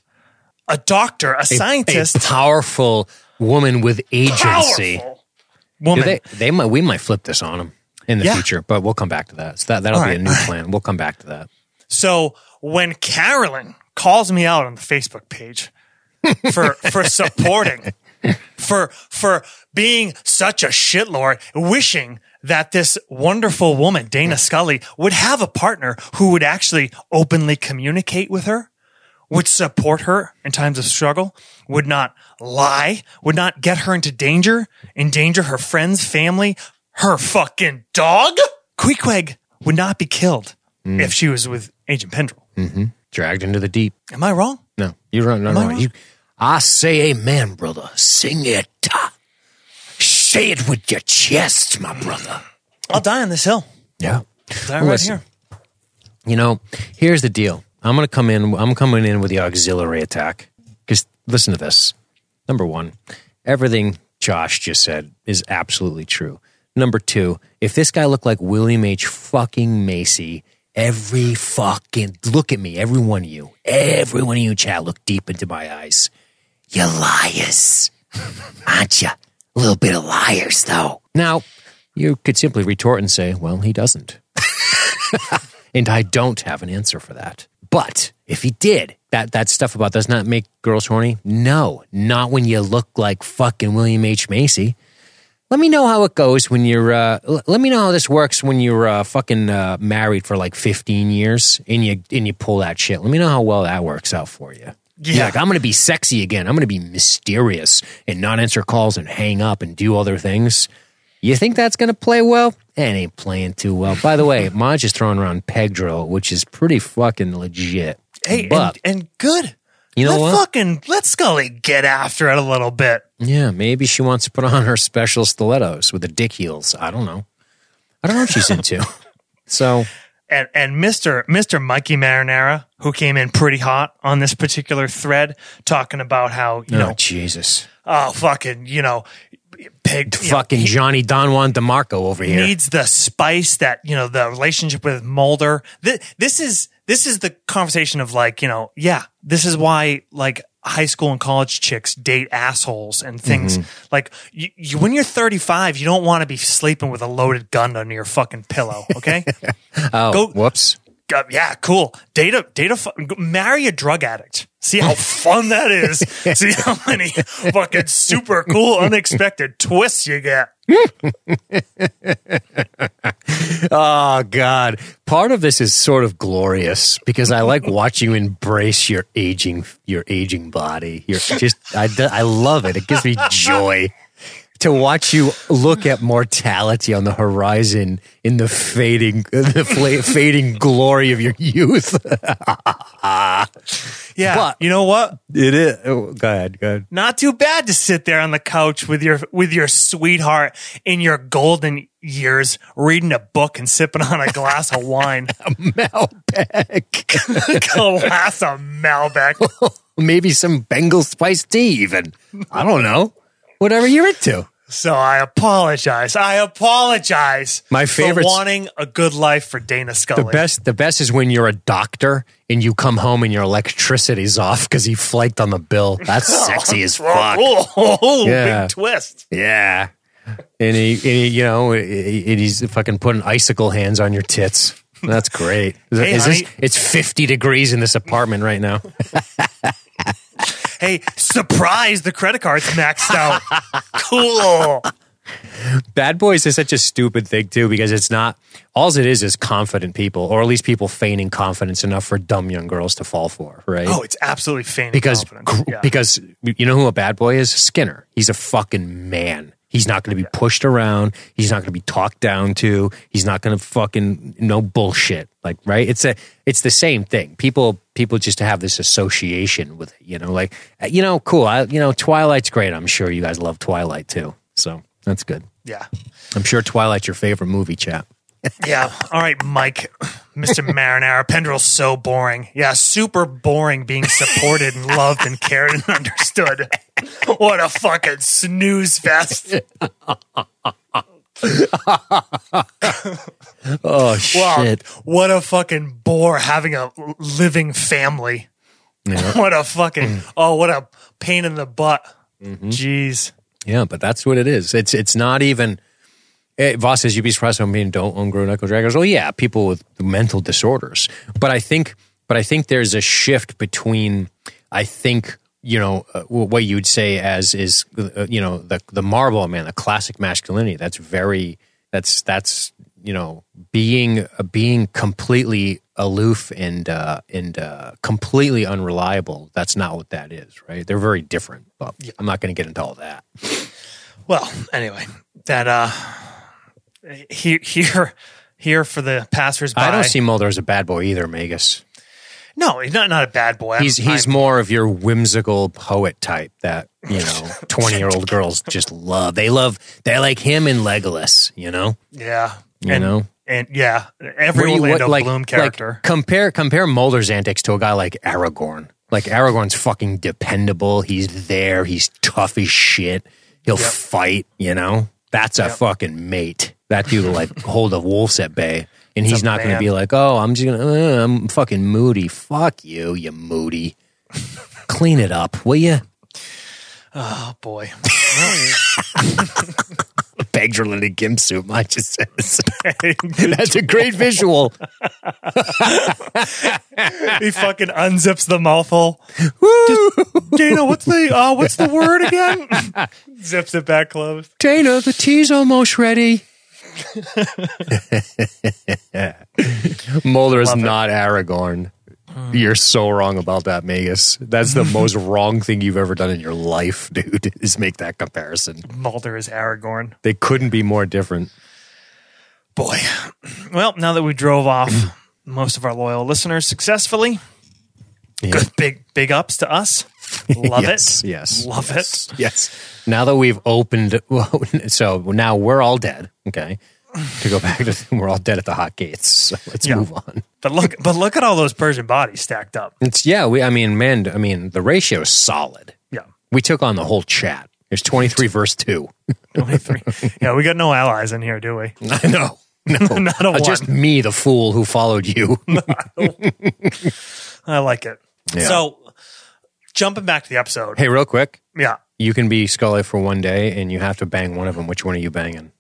a doctor, a, A- scientist, a powerful woman with agency. woman. they, they might, we might flip this on them in the Yeah. future, but we'll come back to that. So that that'll All be right. a new plan. We'll come back to that. So when Carolyn calls me out on the Facebook page for for supporting for for being such a shitlord, wishing that this wonderful woman, Dana Scully, would have a partner who would actually openly communicate with her, would support her in times of struggle, would not lie, would not get her into danger, endanger her friends, family, her fucking dog. Queequeg would not be killed mm. if she was with Agent Pendrell. Mm-hmm. Dragged into the deep. Am I wrong? No, you're right. No, I no, wrong? you, I say amen, brother. Sing it. Say it with your chest, my brother. I'll die on this hill. Yeah. Die right Listen. here. You know, here's the deal. I'm going to come in. I'm coming in with the auxiliary attack. Because listen to this. Number one, everything Josh just said is absolutely true. Number two, if this guy looked like William H. fucking Macy, every fucking look at me, every one of you, every one of you, chat, look deep into my eyes. You liars, aren't you? A little bit of liars, though. Now, you could simply retort and say, well, he doesn't. and I don't have an answer for that. But if he did, that that stuff about does not make girls horny. No, not when you look like fucking William H Macy. Let me know how it goes when you're. Uh, l- let me know how this works when you're uh, fucking uh, married for like 15 years and you and you pull that shit. Let me know how well that works out for you. You're Yeah. like I'm going to be sexy again. I'm going to be mysterious and not answer calls and hang up and do other things. You think that's going to play well? It ain't playing too well. By the way, Maj is throwing around peg drill, which is pretty fucking legit. Hey, but and, and good. you know let what? fucking let Scully get after it a little bit. Yeah, maybe she wants to put on her special stilettos with the dick heels. I don't know. I don't know what she's into. So And and Mr. Mr. Mikey Marinara, who came in pretty hot on this particular thread, talking about how, you oh, know, Jesus, oh fucking, you know, pig you fucking he Johnny Don Juan DeMarco over here. needs the spice that, you know, the relationship with Mulder. This, this is this is the conversation of like, you know, yeah, this is why like high school and college chicks date assholes and things Mm-hmm. like you, you when you're 35 you don't want to be sleeping with a loaded gun under your fucking pillow okay? Oh, go- whoops. Uh, yeah cool. Date a date a fu- marry a drug addict. See how fun that is. See how many fucking super cool unexpected twists you get Oh God! Part of this is sort of glorious because I like watching you embrace your aging, your aging body. You're just, I, I love it. It gives me joy to watch you look at mortality on the horizon in the fading, the fla- fading glory of your youth. yeah But- you know what It is. Oh, go ahead. Go ahead. not too bad to sit there on the couch with your with your sweetheart in your golden years reading a book and sipping on a glass of wine Malbec. glass of malbec Maybe some Bengal spice tea, even. I don't know. Whatever you're into. So i apologize i apologize My favorite wanting a good life for dana scully The best, the best is when you're a doctor and you come home and your electricity's off because he flaked on the bill. That's sexy as fuck. Oh, oh, Yeah. big twist Yeah, and he, and he, you know, and he's fucking putting icicle hands on your tits. That's great. Is, Hey, is this? It's fifty degrees in this apartment right now. hey surprise the credit card's maxed out cool Bad boys is such a stupid thing too because it's not. All it is is confident people, or at least people feigning confidence enough for dumb young girls to fall for. Right? oh it's absolutely feigning because confidence. Yeah. because you know who a bad boy is? Skinner. He's a fucking man. He's not going to be pushed around. He's not going to be talked down to. He's not going to fucking no bullshit. Like right? It's a it's the same thing. People people just have this association with it. You know, like uh, you know, cool. I, you know, Twilight's great. I'm sure you guys love Twilight too. So that's good. yeah I'm sure Twilight's your favorite movie, chat. Yeah. All right, Mike, Mr. Marinara. Pendrell's so boring. Yeah, super boring being supported and loved and cared and understood. What a fucking snooze fest. Oh Wow, shit! what a fucking bore having a living family. what a fucking oh, what a pain in the butt. Mm-hmm. Jeez. Yeah, but that's what it is. It's it's not even. Eh, Voss says you'd be surprised how many don't own grown knuckle draggers. Well, yeah, people with mental disorders. But I think, but I think there's a shift between. I think you know uh, what you'd say as is uh, you know the the Marlboro Man, the classic masculinity. That's very that's that's you know being uh, being completely aloof and uh, and uh, completely unreliable. That's not what that is, right? They're very different. But I'm not going to get into all that. Well, anyway, that uh here here here for the passersby. I don't see Mulder as a bad boy either, Magus. No, he's not not a bad boy. I'm- He's he's I'm- more of your whimsical poet type that you know twenty year old girls just love. They love they like him and Legolas. You know, yeah. You and, know? and yeah, every What do you- what- like- Bloom like, character. compare compare Mulder's antics to a guy like Aragorn. Like Aragorn's fucking dependable. He's there. He's tough as shit. He'll fight. You know, that's a fucking mate. That dude will like hold the wolves at bay. And he's a not going to man. be like, oh, I'm just going to, uh, I'm fucking moody. Fuck you, you moody. Clean it up, will you? oh boy. Begged her into gimp soup, I just says. That's a great visual. he fucking unzips the mouthful. Dana, what's the uh, what's the word again? Zips it back closed. Dana, the tea's almost ready. Mulder is Love it. not Aragorn. You're so wrong about that, Magus. That's the most wrong thing you've ever done in your life, dude, is make that comparison. Mulder is Aragorn. They couldn't be more different. Boy. Well, now that we drove off mm. most of our loyal listeners successfully, good big big ups to us. Love yes, it. Yes. Love yes, it. Yes. Now that we've opened, so now we're all dead. Okay. To go back to, we're all dead at the hot gates. So let's Yeah. move on. But look but look at all those Persian bodies stacked up. It's, yeah, we, I mean, man, I mean, the ratio is solid. Yeah. We took on the whole chat. There's 23 verse 2. 23. yeah, we got no allies in here, do we? I know. No. Not a one. just me, the fool who followed you. I like it. Yeah. So jumping back to the episode. hey, real quick. Yeah. You can be Scully for one day and you have to bang one of them. Which one are you banging?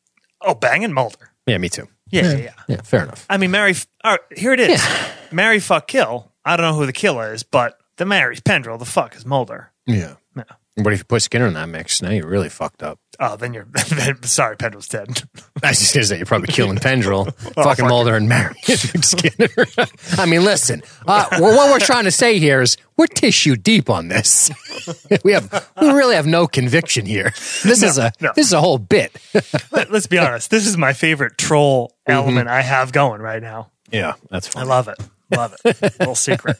Oh, banging Mulder. Yeah, me too. Yeah, yeah, yeah. Yeah, fair enough. I mean, Mary. All right, here it is. Mary, fuck, kill. I don't know who the killer is, but the Mary's Pendrell. The fuck is Mulder. Yeah. But if you put Skinner in that mix, now you're really fucked up. Oh, then you're then, sorry. Pendrell's dead. I was just gonna say you're probably killing Pendrell, fucking fuck Mulder, and Marion Skinner. I mean, listen. Uh, well, what we're trying to say here is we're tissue deep on this. we have we really have no conviction here. This is a no. this is a whole bit. Let, us be honest. This is my favorite troll element I have going right now. yeah, that's fine. I love it. Love it. Little secret.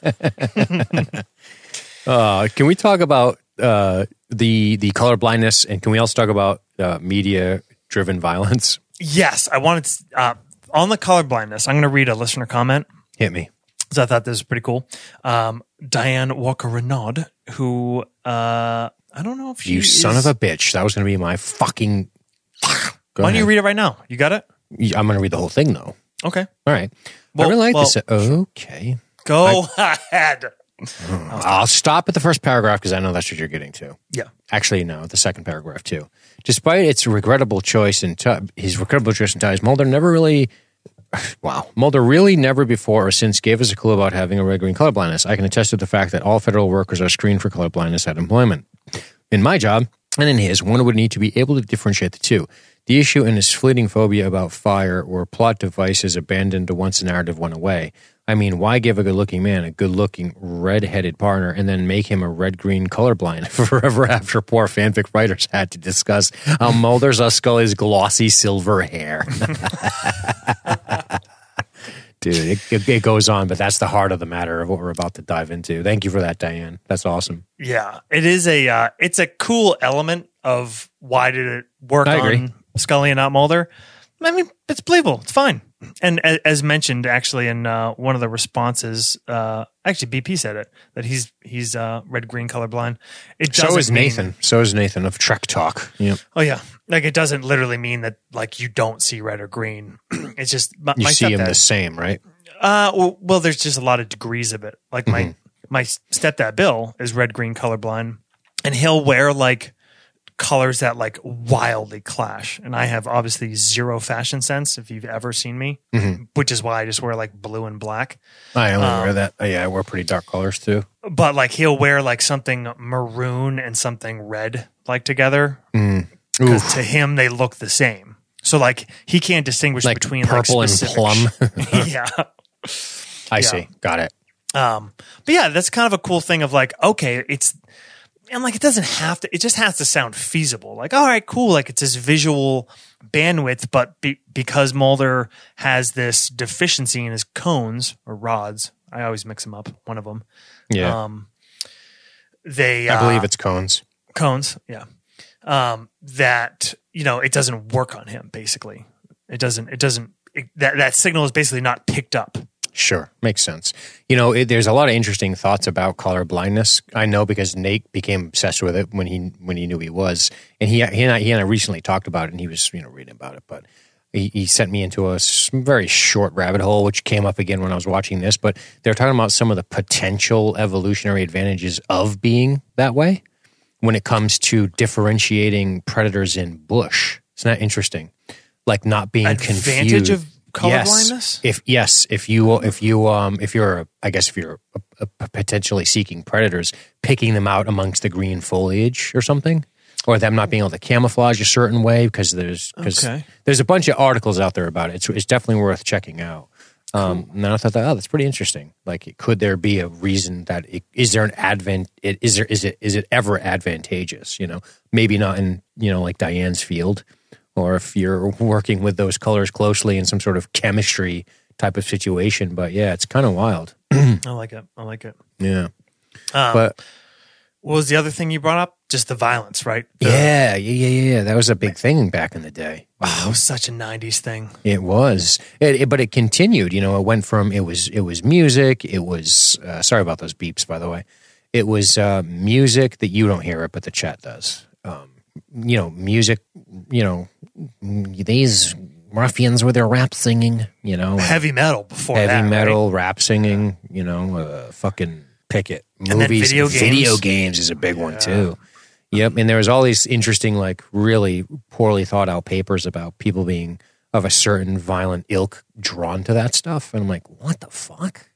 Uh, can we talk about uh, the the color blindness, and can we also talk about uh, media driven violence? Yes, I wanted to, uh, on the color blindness. I'm going to read a listener comment. Hit me. because I thought this was pretty cool. Um, Diane Walker Renaud, who uh, I don't know if she You son of a bitch. That was going to be my fucking. Go Why don't you read it right now? You got it? I'm going to read the whole thing though. Okay, All right. Well- I really like well- this. Okay. go ahead. I'll stop at the first paragraph because I know that's what you're getting to. Yeah, Actually, no, the second paragraph too. Despite its regrettable choice in t- his regrettable choice in ties, Mulder never really. Wow, Mulder really never before or since gave us a clue about having a red green color blindness. I can attest to the fact that all federal workers are screened for color blindness at employment. In my job and in his, one would need to be able to differentiate the two. The issue in his fleeting phobia about fire or plot devices abandoned once the narrative went away. I mean, why give a good looking man a good looking red headed partner and then make him a red green colorblind forever after poor fanfic writers had to discuss how Mulder's or Scully's glossy silver hair? Dude, it, it, it goes on, but that's the heart of the matter of what we're about to dive into. Thank you for that, Diane. That's awesome. yeah. It is a uh, it's a cool element of why did it work on Scully and not Mulder. I mean, it's believable. It's fine. And as mentioned, actually, in uh, one of the responses, uh, actually BP said it that he's he's uh, red green colorblind. It So is mean- Nathan. So is Nathan of Trek Talk. Yep. Oh yeah, like it doesn't literally mean that like you don't see red or green. it's just my, You my see them the same, right? Uh, well, well, there's just a lot of degrees of it. Like my Mm-hmm. my stepdad Bill is red green colorblind, and he'll wear like colors that like wildly clash. And I have obviously zero fashion sense if you've ever seen me, Mm-hmm. which is why I just wear like blue and black. I only Um, wear that. uh, yeah, I wear pretty dark colors too. But like he'll wear like something maroon and something red like together Mm. to him they look the same. So like he can't distinguish Like between purple like, and plum. yeah. I Yeah. see. Got it. Um, but yeah, that's kind of a cool thing of like, okay, it's and like it doesn't have to. It just has to sound feasible. Like, all right, cool. Like it's this visual bandwidth, but be, because Mulder has this deficiency in his cones or rods, I always mix them up. One of them. Yeah. Um, they I uh, believe it's cones. cones. Yeah. Um, that you know it doesn't work on him. Basically, it doesn't. It doesn't. It, that that signal is basically not picked up. Sure, makes sense. You know, it, there's a lot of interesting thoughts about color blindness. I know because Nate became obsessed with it when he when he knew he was, and he he and I, he and I recently talked about it, and he was you know reading about it, but. He, he sent me into a very short rabbit hole, which came up again when I was watching this. But they're talking about some of the potential evolutionary advantages of being that way when it comes to differentiating predators in bush. Isn't that interesting? Like not being Advantage confused. of color Yes. If yes, if you if you um if you're I guess if you're a, a potentially seeking predators, picking them out amongst the green foliage or something, or them not being able to camouflage a certain way because there's because Okay. there's a bunch of articles out there about it. It's it's definitely worth checking out. Um, and then I thought that oh, that's pretty interesting. Like, could there be a reason that it, is there an advent? It, is there is it is it ever advantageous? You know, maybe not in you know like Diane's field, or if you're working with those colors closely in some sort of chemistry type of situation. But yeah, it's kind of wild. I like it. I like it. Yeah, Um, but what was the other thing you brought up? Just the violence, right? The- yeah, yeah, yeah, yeah. That was a big thing back in the day. Was such a '90s thing. It was, it, it- but it continued. You know, it went from it was it was music. It was uh, sorry about those beeps, by the way. It was uh, music that you don't hear it, but the chat does. Um, you know, music. You know, these ruffians with their rap singing. You know, Heavy metal before heavy that, right? metal, rap singing. You know, uh, fucking pick it. then Movies, video games. video games is a big one too. Yep, and there was all these interesting, like really poorly thought out papers about people being of a certain violent ilk drawn to that stuff, and I'm like, what the fuck?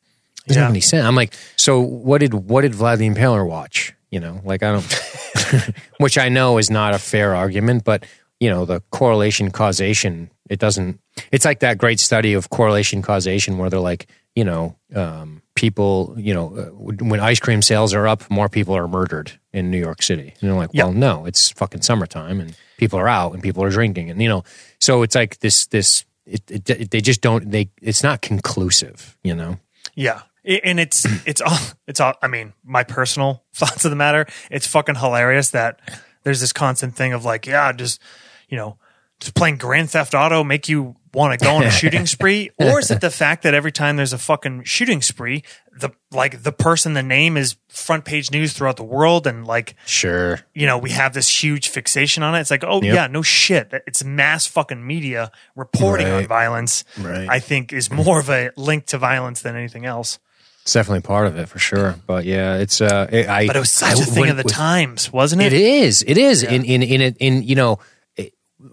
Doesn't Yeah. make any sense. I'm like, so what did what did Vlad the Impaler watch? You know, like I don't, which I know is not a fair argument, but you know, the correlation causation, it doesn't. It's like that great study of correlation causation where they're like, you know, um, people, you know, uh, when ice cream sales are up, more people are murdered in New York City. And they're like, Yeah. well, no, it's fucking summertime and people are out and people are drinking, and you know, so it's like this this. It, it, it- they just don't. They. It's not conclusive. You know. Yeah. And it's it's all it's all I mean, my personal thoughts of the matter, it's fucking hilarious that there's this constant thing of like, yeah, just you know, just playing Grand Theft Auto make you want to go on a shooting spree? Or is it the fact that every time there's a fucking shooting spree, the like the person, the name is front page news throughout the world and like Sure. you know, we have this huge fixation on it. It's like, oh Yep. yeah, no shit. It's mass fucking media reporting on violence. Right. I think is more of a link to violence than anything else. It's definitely part of it for sure. But yeah, it's uh, it, I. But it was such I- a thing when- of the with- times, wasn't it? It is. It is. In in in it. In you know,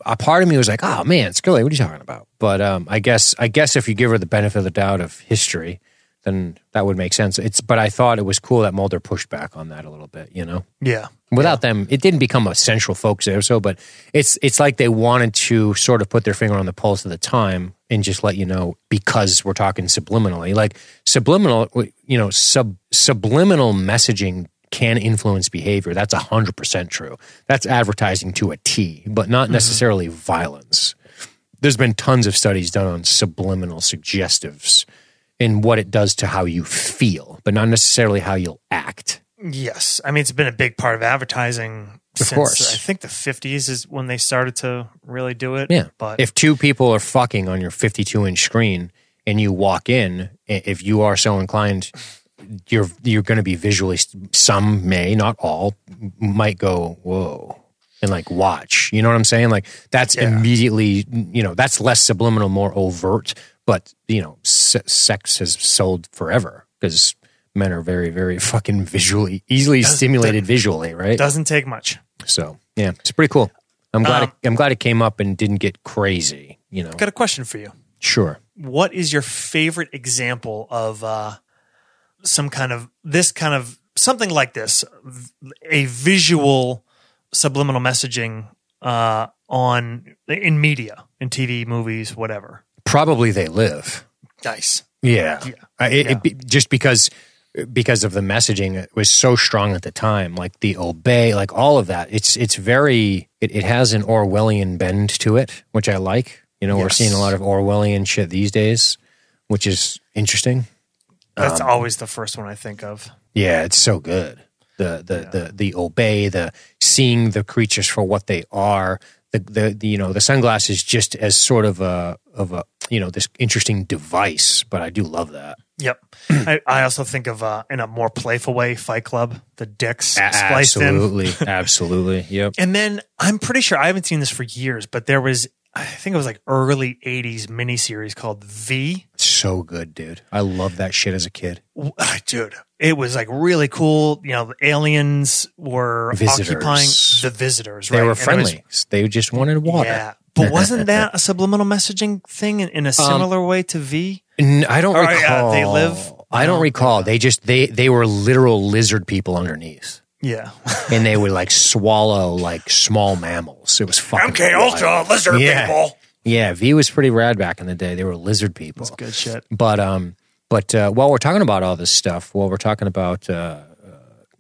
a part of me was like, oh man, Scully, what are you talking about? But um, I guess I guess if you give her the benefit of the doubt of history, then that would make sense. It's. But I thought it was cool that Mulder pushed back on that a little bit. You know. Yeah. Without them, it didn't become a central focus so, but it's it's like they wanted to sort of put their finger on the pulse of the time and just let you know because we're talking subliminally. Like subliminal, you know, sub subliminal messaging can influence behavior. That's hundred percent true. That's advertising to a T, but not mm-hmm. necessarily violence. There's been tons of studies done on subliminal suggestives and what it does to how you feel, but not necessarily how you'll act. Yes. I mean, it's been a big part of advertising since course. I think the 50s is when they started to really do it. Yeah. But if two people are fucking on your 52 inch screen and you walk in, if you are so inclined, you're you're going to be visually. Some may, not all, might go whoa and like watch. You know what I'm saying? Like that's Yeah. immediately. You know that's less subliminal, more overt. But you know, se- sex has sold forever because men are very, very fucking visually easily stimulated visually, right? doesn't take much. So yeah, it's pretty cool. I'm glad. Um, it, I'm glad it came up and didn't get crazy. You know, I've Got a question for you. sure. What is your favorite example of uh, some kind of this kind of something like this, a visual subliminal messaging uh, on in media, in TV, movies, whatever. Probably they live. Nice. Yeah, Yeah. Uh, it, Yeah. It, just because because of the messaging it was so strong at the time, like the obey, like all of that. It's it's very. It, it has an Orwellian bend to it, which I like. You know, we're seeing a lot of Orwellian shit these days, which is interesting. That's Um, always the first one I think of. Yeah, it's so good. The the the the obey, the seeing the creatures for what they are. The, the the you know the sunglasses just as sort of a of a you know this interesting device, but I do love that. Yep. I, I also think of uh, in a more playful way, Fight Club, the dicks spliced in. Absolutely, absolutely. Yep. And then I'm pretty sure I haven't seen this for years, but there was I think it was like early '80s miniseries called V. So good, dude. I love that shit as a kid. Dude, it was like really cool. You know, the aliens were Visitors. occupying the visitors. They were it was- friendly. they just wanted water. yeah, but wasn't that a subliminal messaging thing in, in a similar way to V? N- I don't Or, uh, recall. they live? I don't recall. They just they they were literal lizard people underneath. Yeah. and they would like swallow like small mammals. It was fucking MK wild. Ultra lizard Yeah. people. Yeah, V was pretty rad back in the day. They were lizard people. Good shit. But um, but uh, while we're talking about all this stuff, while we're talking about uh, uh,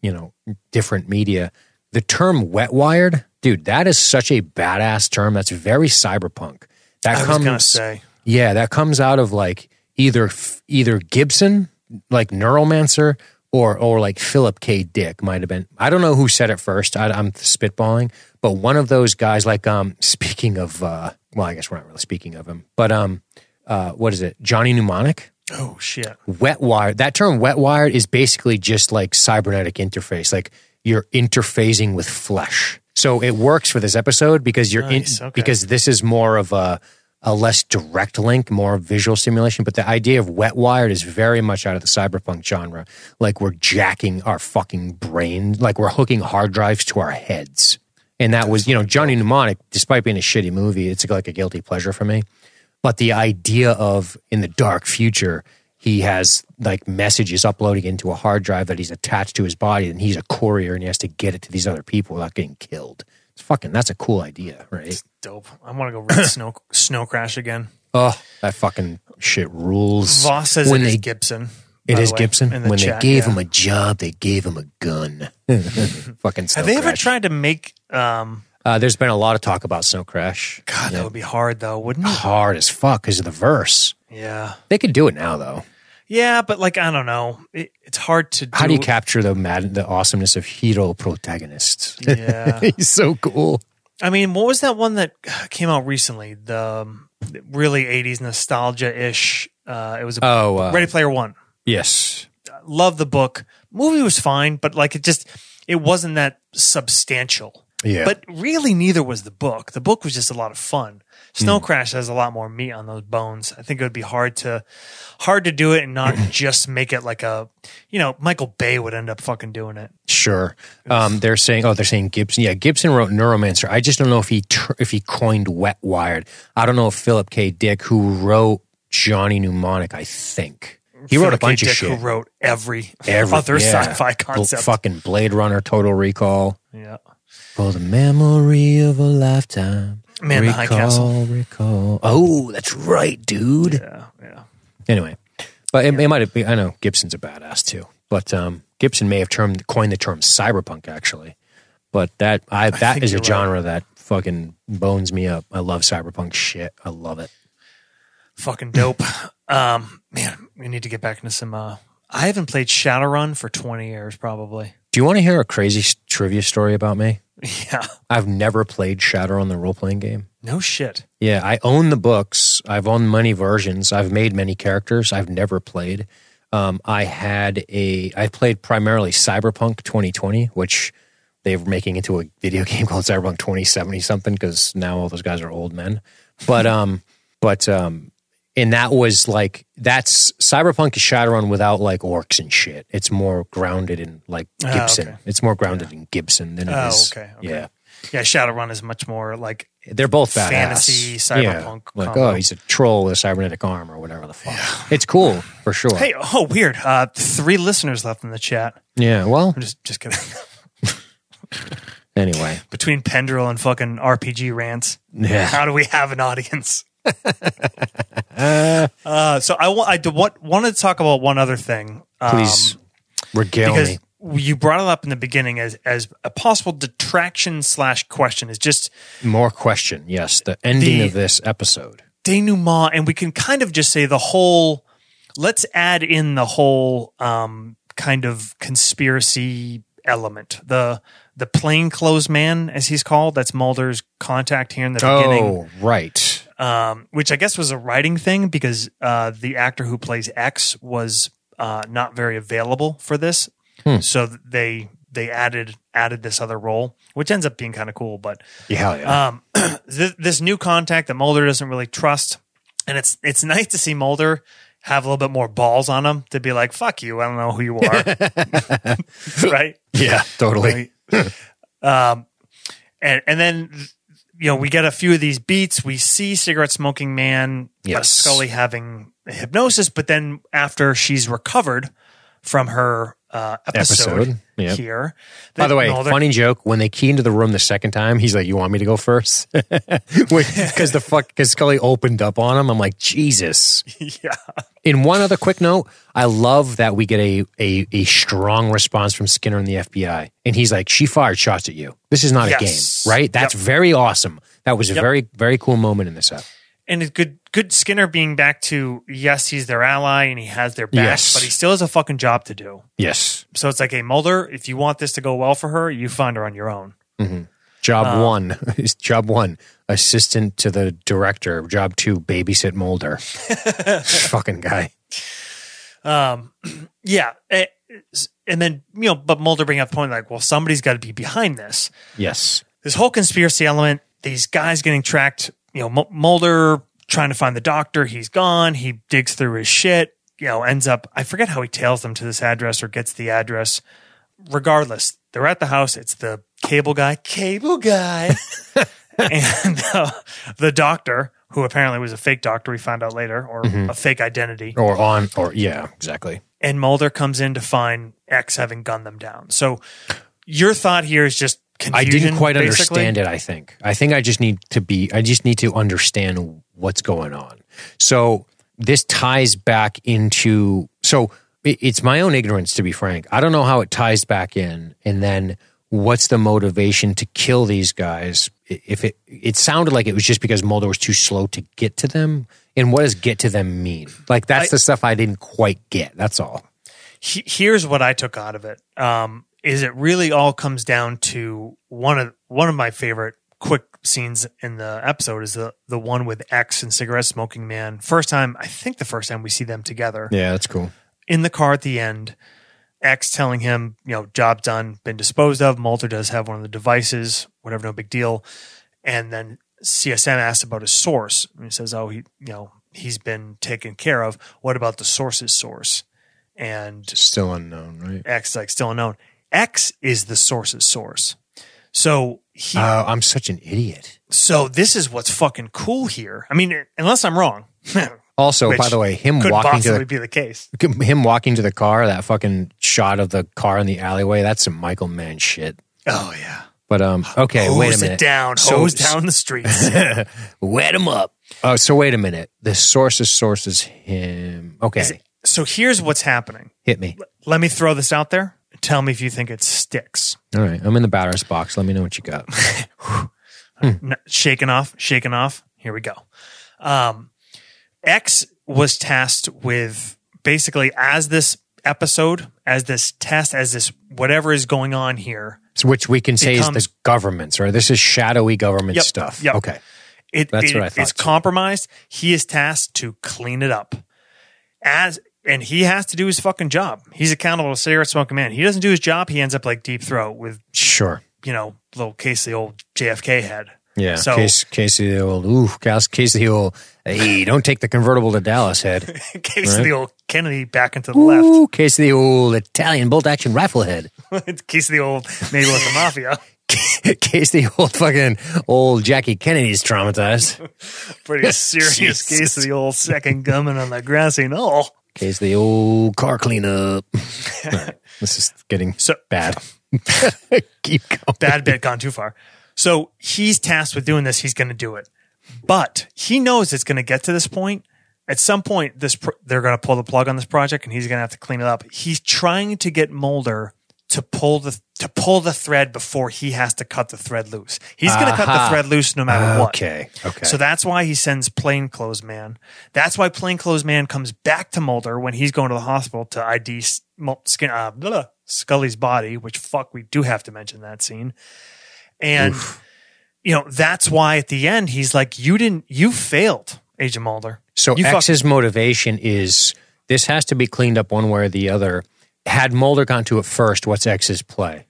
you know different media, the term "wet wired," dude, that is such a badass term. That's very cyberpunk. That I comes, gonna say. yeah, that comes out of like either either Gibson, like Neuromancer, or or like Philip K. Dick might have been. I don't know who said it first. I, I'm spitballing, but one of those guys. Like um, speaking of, uh, well, I guess we're not really speaking of him, but um, uh, what is it? Johnny Mnemonic. Oh shit. Wet wired. That term wet wired is basically just like cybernetic interface. Like you're interfacing with flesh. So it works for this episode because you're Nice, in okay. because this is more of a a less direct link, more visual simulation. But the idea of wet wired is very much out of the cyberpunk genre. Like we're jacking our fucking brain, like we're hooking hard drives to our heads. And that was, you know, Johnny Mnemonic, despite being a shitty movie, it's like a guilty pleasure for me. But the idea of in the dark future, he has like messages uploading into a hard drive that he's attached to his body, and he's a courier and he has to get it to these other people without getting killed. It's fucking, that's a cool idea, right? Dope. I want to go read Snow Snow Crash again. Oh, that fucking shit rules. Voss says when it is they, Gibson. It is way, Gibson. When chat, they gave yeah. him a job, they gave him a gun. fucking Snow Have they ever Crash. tried to make? Um, Uh, there's been a lot of talk about Snow Crash. God, that would be hard though, wouldn't it? Hard as fuck because of the verse. Yeah, They could do it now though. yeah, but like I don't know, it, it's hard to. Do, How do you capture the mad, the awesomeness of hero protagonists? Yeah. He's so cool. I mean, what was that one that came out recently? The really '80s nostalgia ish. Uh, it was a Oh, uh, Ready Player One. Yes. Love the book. Movie was fine, but like it just it wasn't that substantial. Yeah. But really, neither was the book. The book was just a lot of fun. Snow Crash has a lot more meat on those bones. I think it would be hard to hard to do it and not just make it like a you know Michael Bay would end up fucking doing it. Sure. Um, they're saying, oh, they're saying Gibson. Yeah, Gibson wrote Neuromancer. I just don't know if he tr- if he coined Wet Wired. I don't know if Philip K. Dick, who wrote Johnny Mnemonic, I think he wrote a bunch of shit. Who wrote every, Every- other yeah. sci-fi Bl- concept? fucking Blade Runner, Total Recall. yeah. For the memory of a lifetime. Man in the High recall, Castle. Recall. Oh, that's right, dude. Yeah, yeah. Anyway, but it, it might have been. I know Gibson's a badass too, but um, Gibson may have termed coined the term cyberpunk actually. But that I, that think is a you're right. genre that fucking bones me up. I love cyberpunk shit. I love it. Fucking dope. Um, man, we need to get back into some. Uh, I haven't played Shadowrun for twenty years, probably. Do you want to hear a crazy s- trivia story about me? Yeah. I've never played Shadowrun the role playing game. No shit. Yeah, I own the books. I've owned many versions. I've made many characters. I've never played. Um, I had a. I played primarily Cyberpunk 2020, which they were making into a video game called Cyberpunk 2070 something because now all those guys are old men. But um, but um, and that was like that's Cyberpunk is Shadowrun without like orcs and shit. It's more grounded in like Ah, Gibson. okay. It's more grounded in Gibson than it Oh, is. okay, okay. Yeah. Yeah, Shadowrun is much more like They're both badass. Fantasy, Yeah. cyberpunk Like, combo. oh, he's a troll with a cybernetic arm or whatever the fuck. It's cool for sure. Hey, oh weird. Uh three listeners left in the chat. Yeah. Well, I'm just just kidding. anyway. Between Pendrell and fucking RPG rants. Yeah. How do we have an audience? Uh, so I want I do what wanted to talk about one other thing. Um, Please regale because me. you brought it up in the beginning as as a possible detraction slash question is just More question. Yes. The ending The- of this episode. denouement, and we can kind of just say the whole. Let's add in the whole um, kind of conspiracy element. The the plainclothes man, as he's called, that's Mulder's contact here in the beginning. Oh, right. Um, which I guess was a writing thing because uh, the actor who plays X was uh, not very available for this, Hmm. so they they added added this other role, which ends up being kind of cool. But Yeah. Yeah. um, this, this new contact that Mulder doesn't really trust, and it's it's nice to see Mulder have a little bit more balls on him to be like, "Fuck you, I don't know who you are," right? yeah. Totally. um, and and then you know we get a few of these beats. We see cigarette smoking man, Yes. Scully having hypnosis, but then after she's recovered from her uh, episode, Episode, yep. here. By the way, funny joke. When they key into the room the second time, he's like, "You want me to go first? Because the fuck, because Scully opened up on him. I'm like, Jesus. yeah, In one other quick note, I love that we get a, a a strong response from Skinner and the FBI, and he's like, "She fired shots at you. This is not Yes. a game, right? That's very awesome. That was a Yep. very very cool moment in this app. And it's good. Good Skinner being back to yes, he's their ally and he has their back, Yes. but he still has a fucking job to do. Yes, So it's like, hey, Mulder, if you want this to go well for her, you find her on your own. job Uh, one is job one, assistant to the director. Job two, babysit Mulder. Fucking guy. Um, yeah. eh, And then, you know, but Mulder bringing up the point like, well, somebody's got to be behind this. Yes, This whole conspiracy element, these guys getting tracked, you know, Mulder trying to find the doctor. He's gone. He digs through his shit, you know, ends up, I forget how he tails them to this address or gets the address. Regardless, they're at the house. It's the cable guy, cable guy, and uh, the doctor, who apparently was a fake doctor, we found out later, or a fake identity. or on or yeah, exactly. and Mulder comes in to find X having gunned them down. So your thought here is just I didn't quite basically? understand it. I think. I think I just need to be. I just need to understand what's going on. So this ties back into. So it's my own ignorance, to be frank. I don't know how it ties back in, and then what's the motivation to kill these guys? If it it sounded like it was just because Mulder was too slow to get to them, and what does get to them mean? Like that's I- the stuff I didn't quite get. That's all. He- here's what I took out of it. Um, is it really all comes down to one of one of my favorite quick scenes in the episode is the the one with X and cigarette smoking man. First time, I think the first time we see them together Yeah, that's cool. in the car at the end. X telling him, you know, job done, been disposed of. Mulder does have one of the devices, whatever, no big deal. And then CSM asks about his source. And he says, oh, he, you know, he's been taken care of. What about the source's source? And Still unknown, right? X like still unknown. X is the source's source. So he, Uh, I'm such an idiot. so this is what's fucking cool here. I mean, unless I'm wrong, Also, by the way, him walking to the be the case. him walking to the car, that fucking shot of the car in the alleyway, that's some Michael Mann shit. Oh yeah. But um, okay, wait a Hose minute. it down, So- hose down the streets. Wet him up. Oh, so wait a minute. The source's source is him. Okay, it- so here's what's happening. hit me. Let me throw this out there. Tell me if you think it sticks. All right, I'm in the batter's box. Let me know what you got. N- shaking off, shaking off. Here we go. Um, X was tasked with basically as this episode as this test, as this whatever is going on here. So which we can say Becomes- is the government's, right? This is shadowy government Yep, stuff. yep. Okay. It, That's it- what I thought, It's too. compromised. He is tasked to clean it up, as and he has to do his fucking job. He's accountable to cigarette smoking man. He doesn't do his job. He ends up like deep throat with Sure. you know little case the old JFK head. Yeah. So case, case of the old, ooh, case, case of the old, hey, don't take the convertible to Dallas head. case of the old Kennedy back into the left. Ooh, case of the old Italian bolt action rifle head. case of the old maybe with the mafia. case the old fucking old Jackie Kennedy's traumatized. Pretty serious case of the old second gunman on the grassy knoll. Case the old car cleanup. Right, this is getting So- bad. Keep going. bad bit gone too far. So he's tasked with doing this. He's going to do it, but he knows it's going to get to this point. At some point, this pro- they're going to pull the plug on this project, and he's going to have to clean it up. He's trying to get Mulder to pull the to pull the thread before he has to cut the thread loose. He's going to cut the thread loose no matter what. Okay. Okay. So that's why he sends Plainclothes Man. That's why Plainclothes Man comes back to Mulder when he's going to the hospital to ID Skin, uh, blah, Scully's body, which fuck, we do have to mention that scene. And, you know, that's why at the end he's like, you didn't, you failed, Agent Mulder. So you fuck- X's motivation is this has to be cleaned up one way or the other. Had Mulder gone to it first, what's X's play?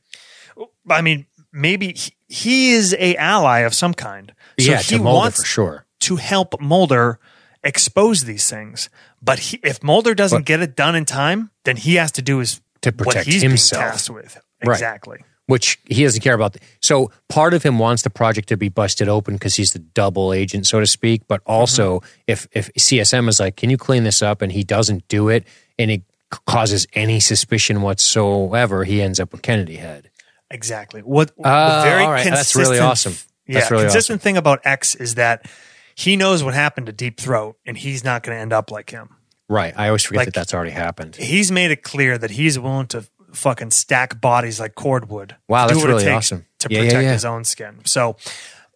I mean, maybe he, he is a ally of some kind. So yeah, he to Mulder wants for sure. to help Mulder expose these things. But he, if Mulder doesn't But- get it done in time, then he has to do his To protect himself. with. Right. Exactly. Which he doesn't care about. So part of him wants the project to be busted open because he's the double agent, so to speak. But also, Mm-hmm. if if CSM is like, "Can you clean this up?" and he doesn't do it, and it causes any suspicion whatsoever, he ends up with Kennedy head. Exactly. What the ah, very all right. That's really awesome. Yeah, really consistent thing about X is that he knows what happened to Deep Throat, and he's not going to end up like him. Right. I always forget Like- that that's already happened. He's made it clear that he's willing to fucking stack bodies like cordwood. Wow, that's really awesome. to Yeah, yeah, protect yeah. his own skin. So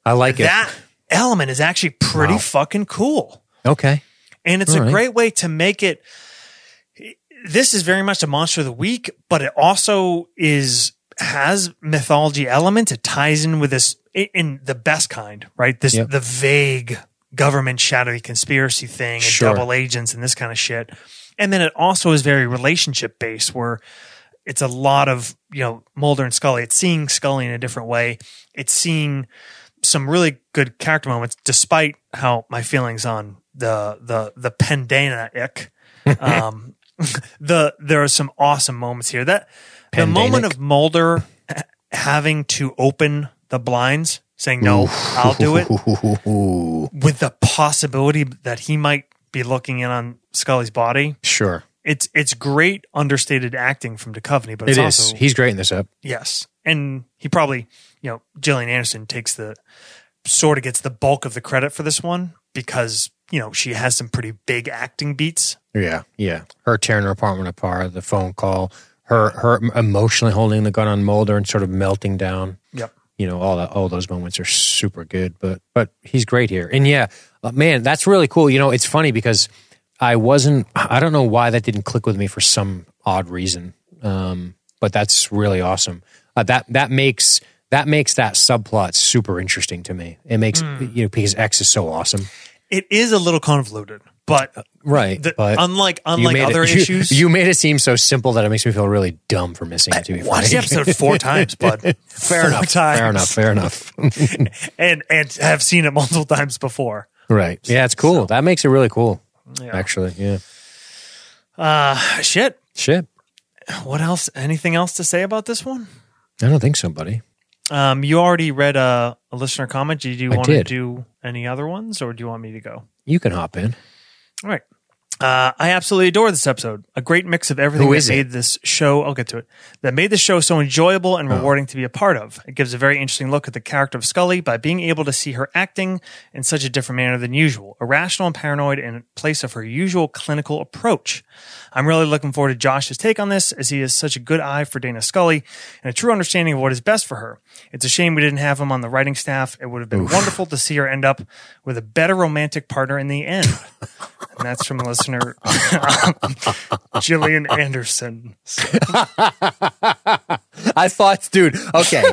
I like it. that element is actually pretty Wow. fucking cool. okay. and it's All a right. great way to make it this is very much a monster of the week but it also is has mythology elements. it ties in with this in- the best kind right this Yep. the vague government shadowy conspiracy thing and Sure. double agents and this kind of shit and then it also is very relationship based where it's a lot of you know Mulder and Scully. It's seeing Scully in a different way. It's seeing some really good character moments, despite how my feelings on the the the Pendana ick. Um, the there are some awesome moments here. That the moment of Mulder having to open the blinds, saying no, I'll do it, with the possibility that he might be looking in on Scully's body. Sure. It's it's great understated acting from Duchovny, but It it's also He's great in this up. Yes. And he probably, you know, Gillian Anderson takes the sort of gets the bulk of the credit for this one because, you know, she has some pretty big acting beats. Yeah, yeah. Her tearing her apartment apart, the phone call, her her emotionally holding the gun on Mulder and sort of melting down. Yep. You know, all that, all those moments are super good. But but he's great here, and yeah, uh, man, that's really cool. You know, it's funny because I wasn't. I don't know why that didn't click with me for some odd reason. Um, but that's really awesome. Uh, that that makes that makes that subplot super interesting to me. It makes you know because X is so awesome, It is a little convoluted, but right? the, but unlike unlike other it, you- issues, You, made it seem so simple that it makes me feel really dumb for missing it. To be watched the episode four times, bud. fair enough. times. Fair enough. Fair enough. And and have seen it multiple times before. right. Yeah, it's cool. that makes it really cool. Yeah. Actually, yeah. Uh shit. Shit. What else? Anything else to say about this one? I don't think so, buddy. Um, you already read a, a listener comment. Do you I want to do any other ones, or do you want me to go? You can hop in. All right. Uh, I absolutely adore this episode. A great mix of everything Who that it? made this show. I'll get to it. That made this show so enjoyable Oh. and rewarding to be a part of. It gives a very interesting look at the character of Scully by being able to see her acting in such a different manner than usual, irrational and paranoid in place of her usual clinical approach. I'm really looking forward to Josh's take on this, as he has such a good eye for Dana Scully and a true understanding of what is best for her. It's a shame we didn't have him on the writing staff. It would have been wonderful to see her end up with a better romantic partner in the end. and that's from listener listener, Gillian Anderson. I thought, dude, okay,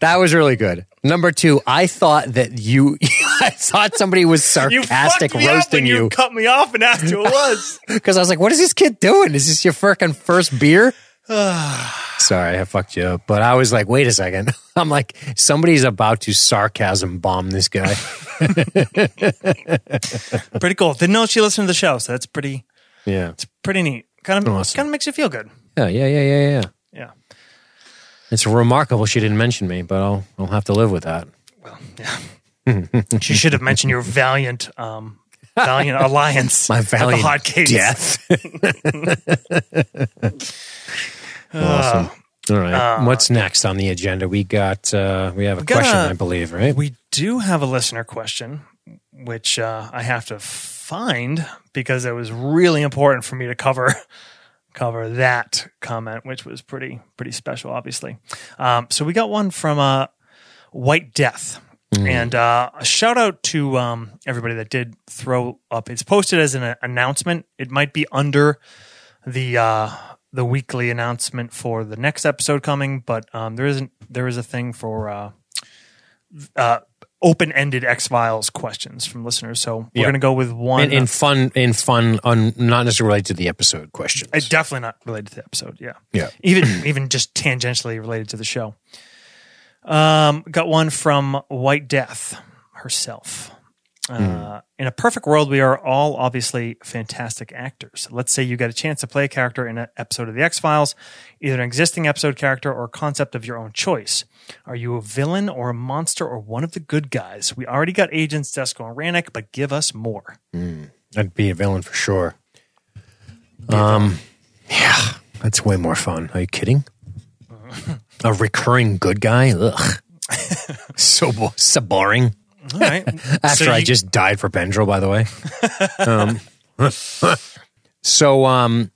that was really good. Number two, I thought that you, I thought somebody was sarcastic up roasting you. you cut me off and asked who it was. because I was like, what is this kid doing? Is this your freaking first beer? Sorry, I fucked you up. But I was like, wait a second. I'm like, somebody's about to sarcasm bomb this guy. pretty cool. Didn't know she listened to the show, so that's pretty yeah. It's pretty neat. Kind of Awesome. kind of makes you feel good. Yeah, yeah, yeah, yeah, yeah. It's remarkable she didn't mention me, but I'll I'll have to live with that. Well, yeah. she should have mentioned your valiant um valiant alliance My valiant hot case. death. awesome. All right. What's next on the agenda? We got uh we have a got question, a- I believe, right? We do have a listener question, which uh, I have to find because it was really important for me to cover cover that comment, which was pretty pretty special, obviously. Um, so we got one from uh, White Death. And uh, a shout out to um, everybody that did throw up. It's posted as an uh, announcement. It might be under the uh, the weekly announcement for the next episode coming, but um, there isn't there is a thing for uh, uh, open ended X Files questions from listeners. So we're Yeah. going to go with one. in, in fun in fun un, not necessarily related to the episode questions. Uh, definitely not related to the episode. Yeah. Yeah. Even even just tangentially related to the show. Um, got one from White Death herself. Uh, In a perfect world, we are all obviously fantastic actors. Let's say you get a chance to play a character in an episode of The X Files, either an existing episode character or a concept of your own choice. Are you a villain or a monster or one of the good guys? We already got agents Desko and Rannick, but give us more. I'd be a villain for sure. Um, yeah, that's way more fun. Are you kidding? a recurring good guy? Ugh. so, bo- so boring. All right. After So I just died for Benadryl, by the way. um, so, um,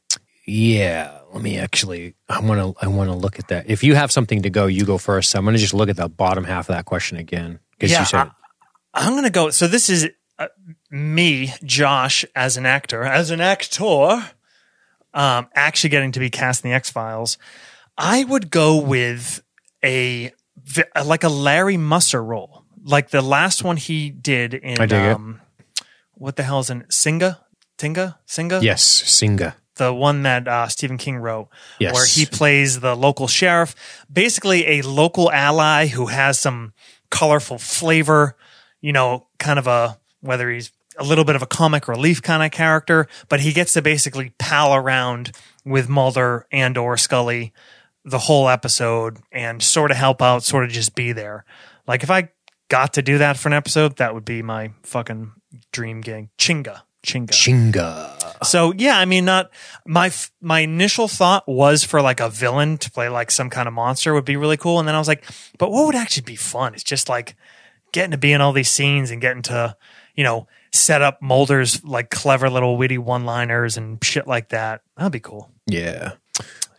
yeah, let me actually. I want to. I want to look at that. If you have something to go, you go first. I'm going to just look at the bottom half of that question again because Yeah, you said I'm going to go. So this is uh, me, Josh, as an actor, as an actor, um, actually getting to be cast in the X Files. I would go with a like a Larry Musser role, like the last one he did in I um, what the hell is in Singa, Tinga, Singa, yes, Singa. The one that uh, Stephen King wrote, Yes. where he plays the local sheriff, basically a local ally who has some colorful flavor, you know, kind of a whether he's a little bit of a comic relief kind of character, but he gets to basically pal around with Mulder and or Scully the whole episode and sort of help out, sort of just be there. Like if I got to do that for an episode, that would be my fucking dream gig. Chinga. Chinga. Chinga. So yeah, I mean, not my my initial thought was for like a villain to play like some kind of monster would be really cool, and then I was like, but what would actually be fun? It's just like getting to be in all these scenes and getting to you know set up Mulder's like clever little witty one liners and shit like that. That'd be cool. Yeah.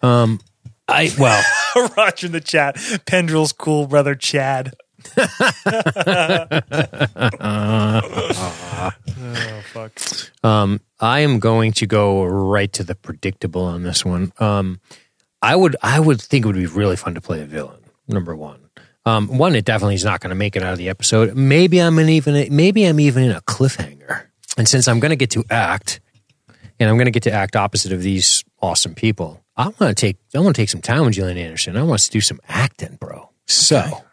Um, I well. Roger in the chat, Pendrell's cool brother Chad. oh fuck! Um, I am going to go right to the predictable on this one. Um, I would, I would think it would be really fun to play a villain. Number one, um, one, it definitely is not going to make it out of the episode. Maybe I'm in even, maybe I'm even in a cliffhanger. And since I'm going to get to act, and I'm going to get to act opposite of these awesome people, I want to take, I want to take some time with Gillian Anderson. I want to do some acting, bro. So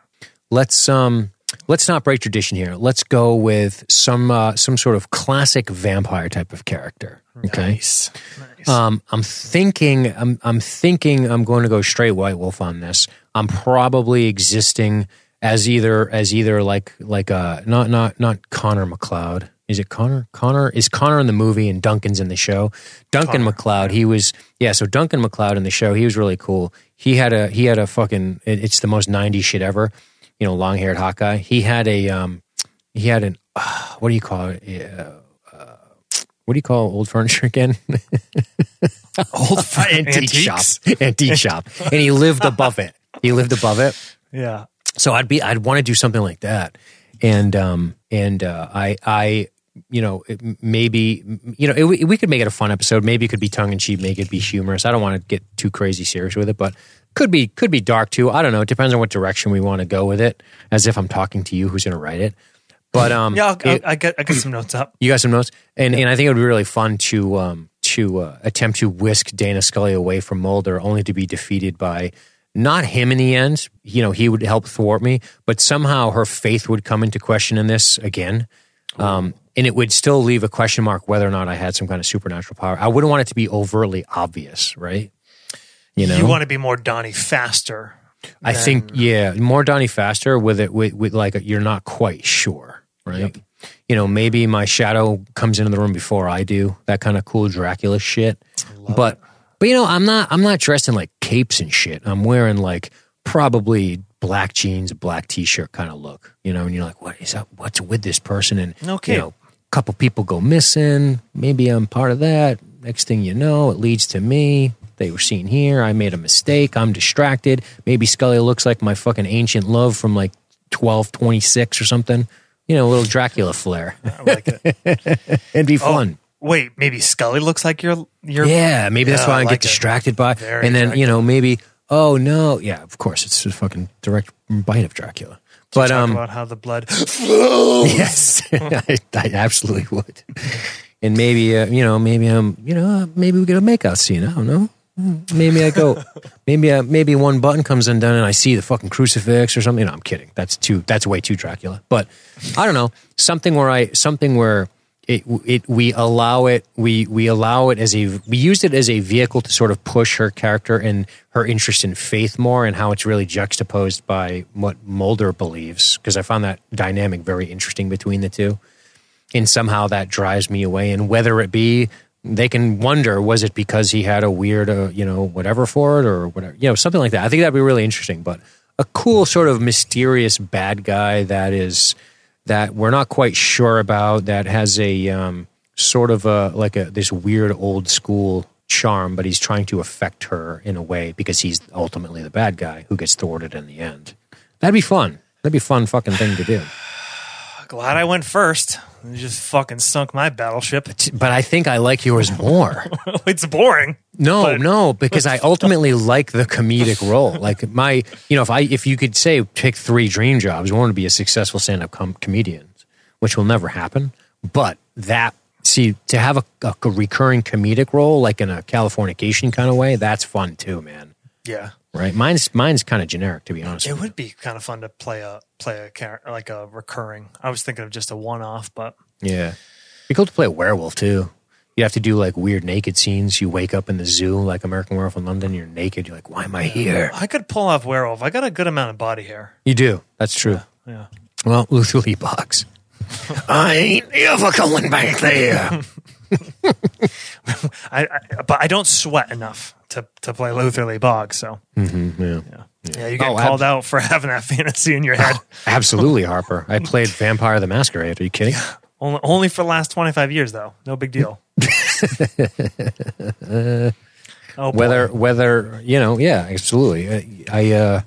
let's um let's not break tradition here. Let's go with some uh, some sort of classic vampire type of character. Okay. Nice, nice. Um, I'm thinking. I'm. I'm thinking. I'm going to go straight White Wolf on this. I'm probably existing as either as either like like uh not not not Connor MacLeod. Is it Connor? Connor is Connor in the movie and Duncan's in the show. Duncan MacLeod. He was yeah. So Duncan MacLeod in the show. He was really cool. He had a he had a fucking. it- It's the most '90s shit ever. You know, long haired Hawkeye. He had a um. He had an uh, what do you call it? Yeah, uh, what do you call old furniture again? Old antique shop, antique shop, and he lived above it. He lived above it. Yeah, So I'd be, I'd want to do something like that, and um, and uh, I, I, you know, it, maybe you know, it, we could make it a fun episode. Maybe it could be tongue in cheek, make it be humorous. I don't want to get too crazy serious with it, but could be could be dark too. I don't know. It depends on what direction we want to go with it. As if I'm talking to you, who's going to write it. But um, Yeah, I'll, it- I got I got some notes up. you got some notes, and and I think it would be really fun to um to uh, attempt to whisk Dana Scully away from Mulder, only to be defeated by not him in the end. You know, he would help thwart me, but somehow her faith would come into question in this again. Um, and it would still leave a question mark whether or not I had some kind of supernatural power. I wouldn't want it to be overtly obvious, right? You know, You want to be more Donnie Pfaster. I think yeah, more Donnie Pfaster with it with, with like you're not quite sure, right? You know, maybe my shadow comes into the room before I do. That kind of cool Dracula shit. But but you know, I'm not I'm not dressed in like capes and shit. I'm wearing like probably black jeans, black t-shirt kind of look. You know, and you're like, what is that? What's with this person? And Okay. you know, a couple people go missing. Maybe I'm part of that. Next thing you know, it leads to me. They were seen here. I made a mistake. I'm distracted. Maybe Scully looks like my fucking ancient love from like 1226 or something. You know, a little Dracula flair. I like it. It'd be Oh, fun. wait, maybe Scully looks like you're you're Yeah, maybe that's Yeah, why I I, like get it. distracted by. Very and then, you know, maybe, oh no. Yeah, of course, it's a fucking direct bite of Dracula. But, talk um, about how the blood flows. yes, I, I absolutely would. And maybe, uh, you know, maybe I'm, you know, maybe we get a makeout scene. I don't know. Maybe I go, maybe, uh, maybe one button comes undone and I see the fucking crucifix or something. No, I'm kidding. That's too, that's way too Dracula. But I don't know. Something where I, something where it, it, we allow it, we, we allow it as a, we used it as a vehicle to sort of push her character and her interest in faith more and how it's really juxtaposed by what Mulder believes. Cause I found that dynamic very interesting between the two and somehow that drives me away. And whether it be, they can wonder, was it because he had a weird, uh, you know, whatever for it or whatever, you know, something like that. I think that'd be really interesting. But a cool sort of mysterious bad guy that is that we're not quite sure about that has a um, sort of a like a this weird old school charm, but he's trying to affect her in a way because he's ultimately the bad guy who gets thwarted in the end. That'd be fun. That'd be a fun fucking thing to do. glad I went first. You just fucking sunk my battleship. But I think I like yours more. it's boring. No, But- no, because I ultimately like the comedic role. Like my, you know, if I if you could say pick three dream jobs, one would be a successful stand up com- comedian, which will never happen. But that see to have a, a recurring comedic role, like in a Californication kind of way, that's fun too, man. Yeah. Right? Mine's mine's kind of generic to be honest. It would be kind of fun to play a play a character like a recurring. I was thinking of just a one off, but Yeah, be cool to play a werewolf too. You have to do like weird naked scenes. You wake up in the zoo, like American Werewolf in London. You're naked. You're like, why am I here? I could pull off werewolf. I got a good amount of body hair. You do. That's true. Yeah. Well, Luther Lee Boggs. I ain't ever going back there. I, I but I don't sweat enough to to play Luther Lee Boggs. So yeah. yeah, yeah, you get Oh, called ab- out for having that fantasy in your head. Absolutely, Harper. I played Vampire the Masquerade. Are you kidding? only only for the last twenty five years though. No big deal. oh, boy. Whether, whether you know, yeah, absolutely. I, I uh,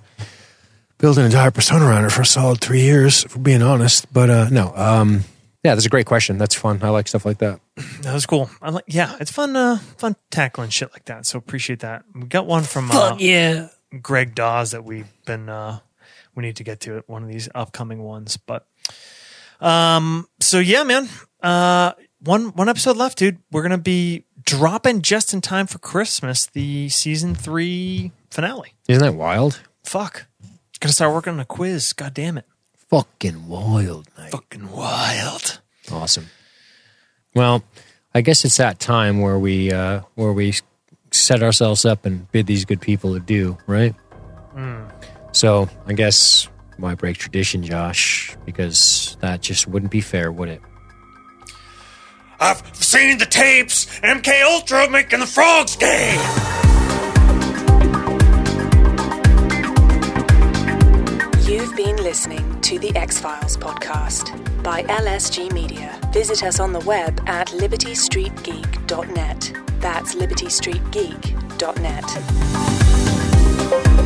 built an entire persona around it for a solid three years, for being honest. But uh, no, um, yeah, that's a great question. That's fun. I like stuff like that. that was cool. I like yeah, it's fun uh fun tackling shit like that. So appreciate that. We got one from uh, yeah. Greg Dawes that we've been uh we need to get to it one of these upcoming ones but um so yeah man uh one one episode left dude we're gonna be dropping just in time for christmas the season three finale Isn't that wild? fuck gotta start working on a quiz god damn it Fucking wild, mate. fucking wild Awesome. Well, I guess it's that time where we uh, where we set ourselves up and bid these good people adieu, right? So I guess why break tradition, Josh? Because that just wouldn't be fair, would it? i've seen the tapes mk ultra making the frogs gay Been listening to the X Files podcast by LSG Media. Visit us on the web at libertystreetgeek.net. That's libertystreetgeek.net.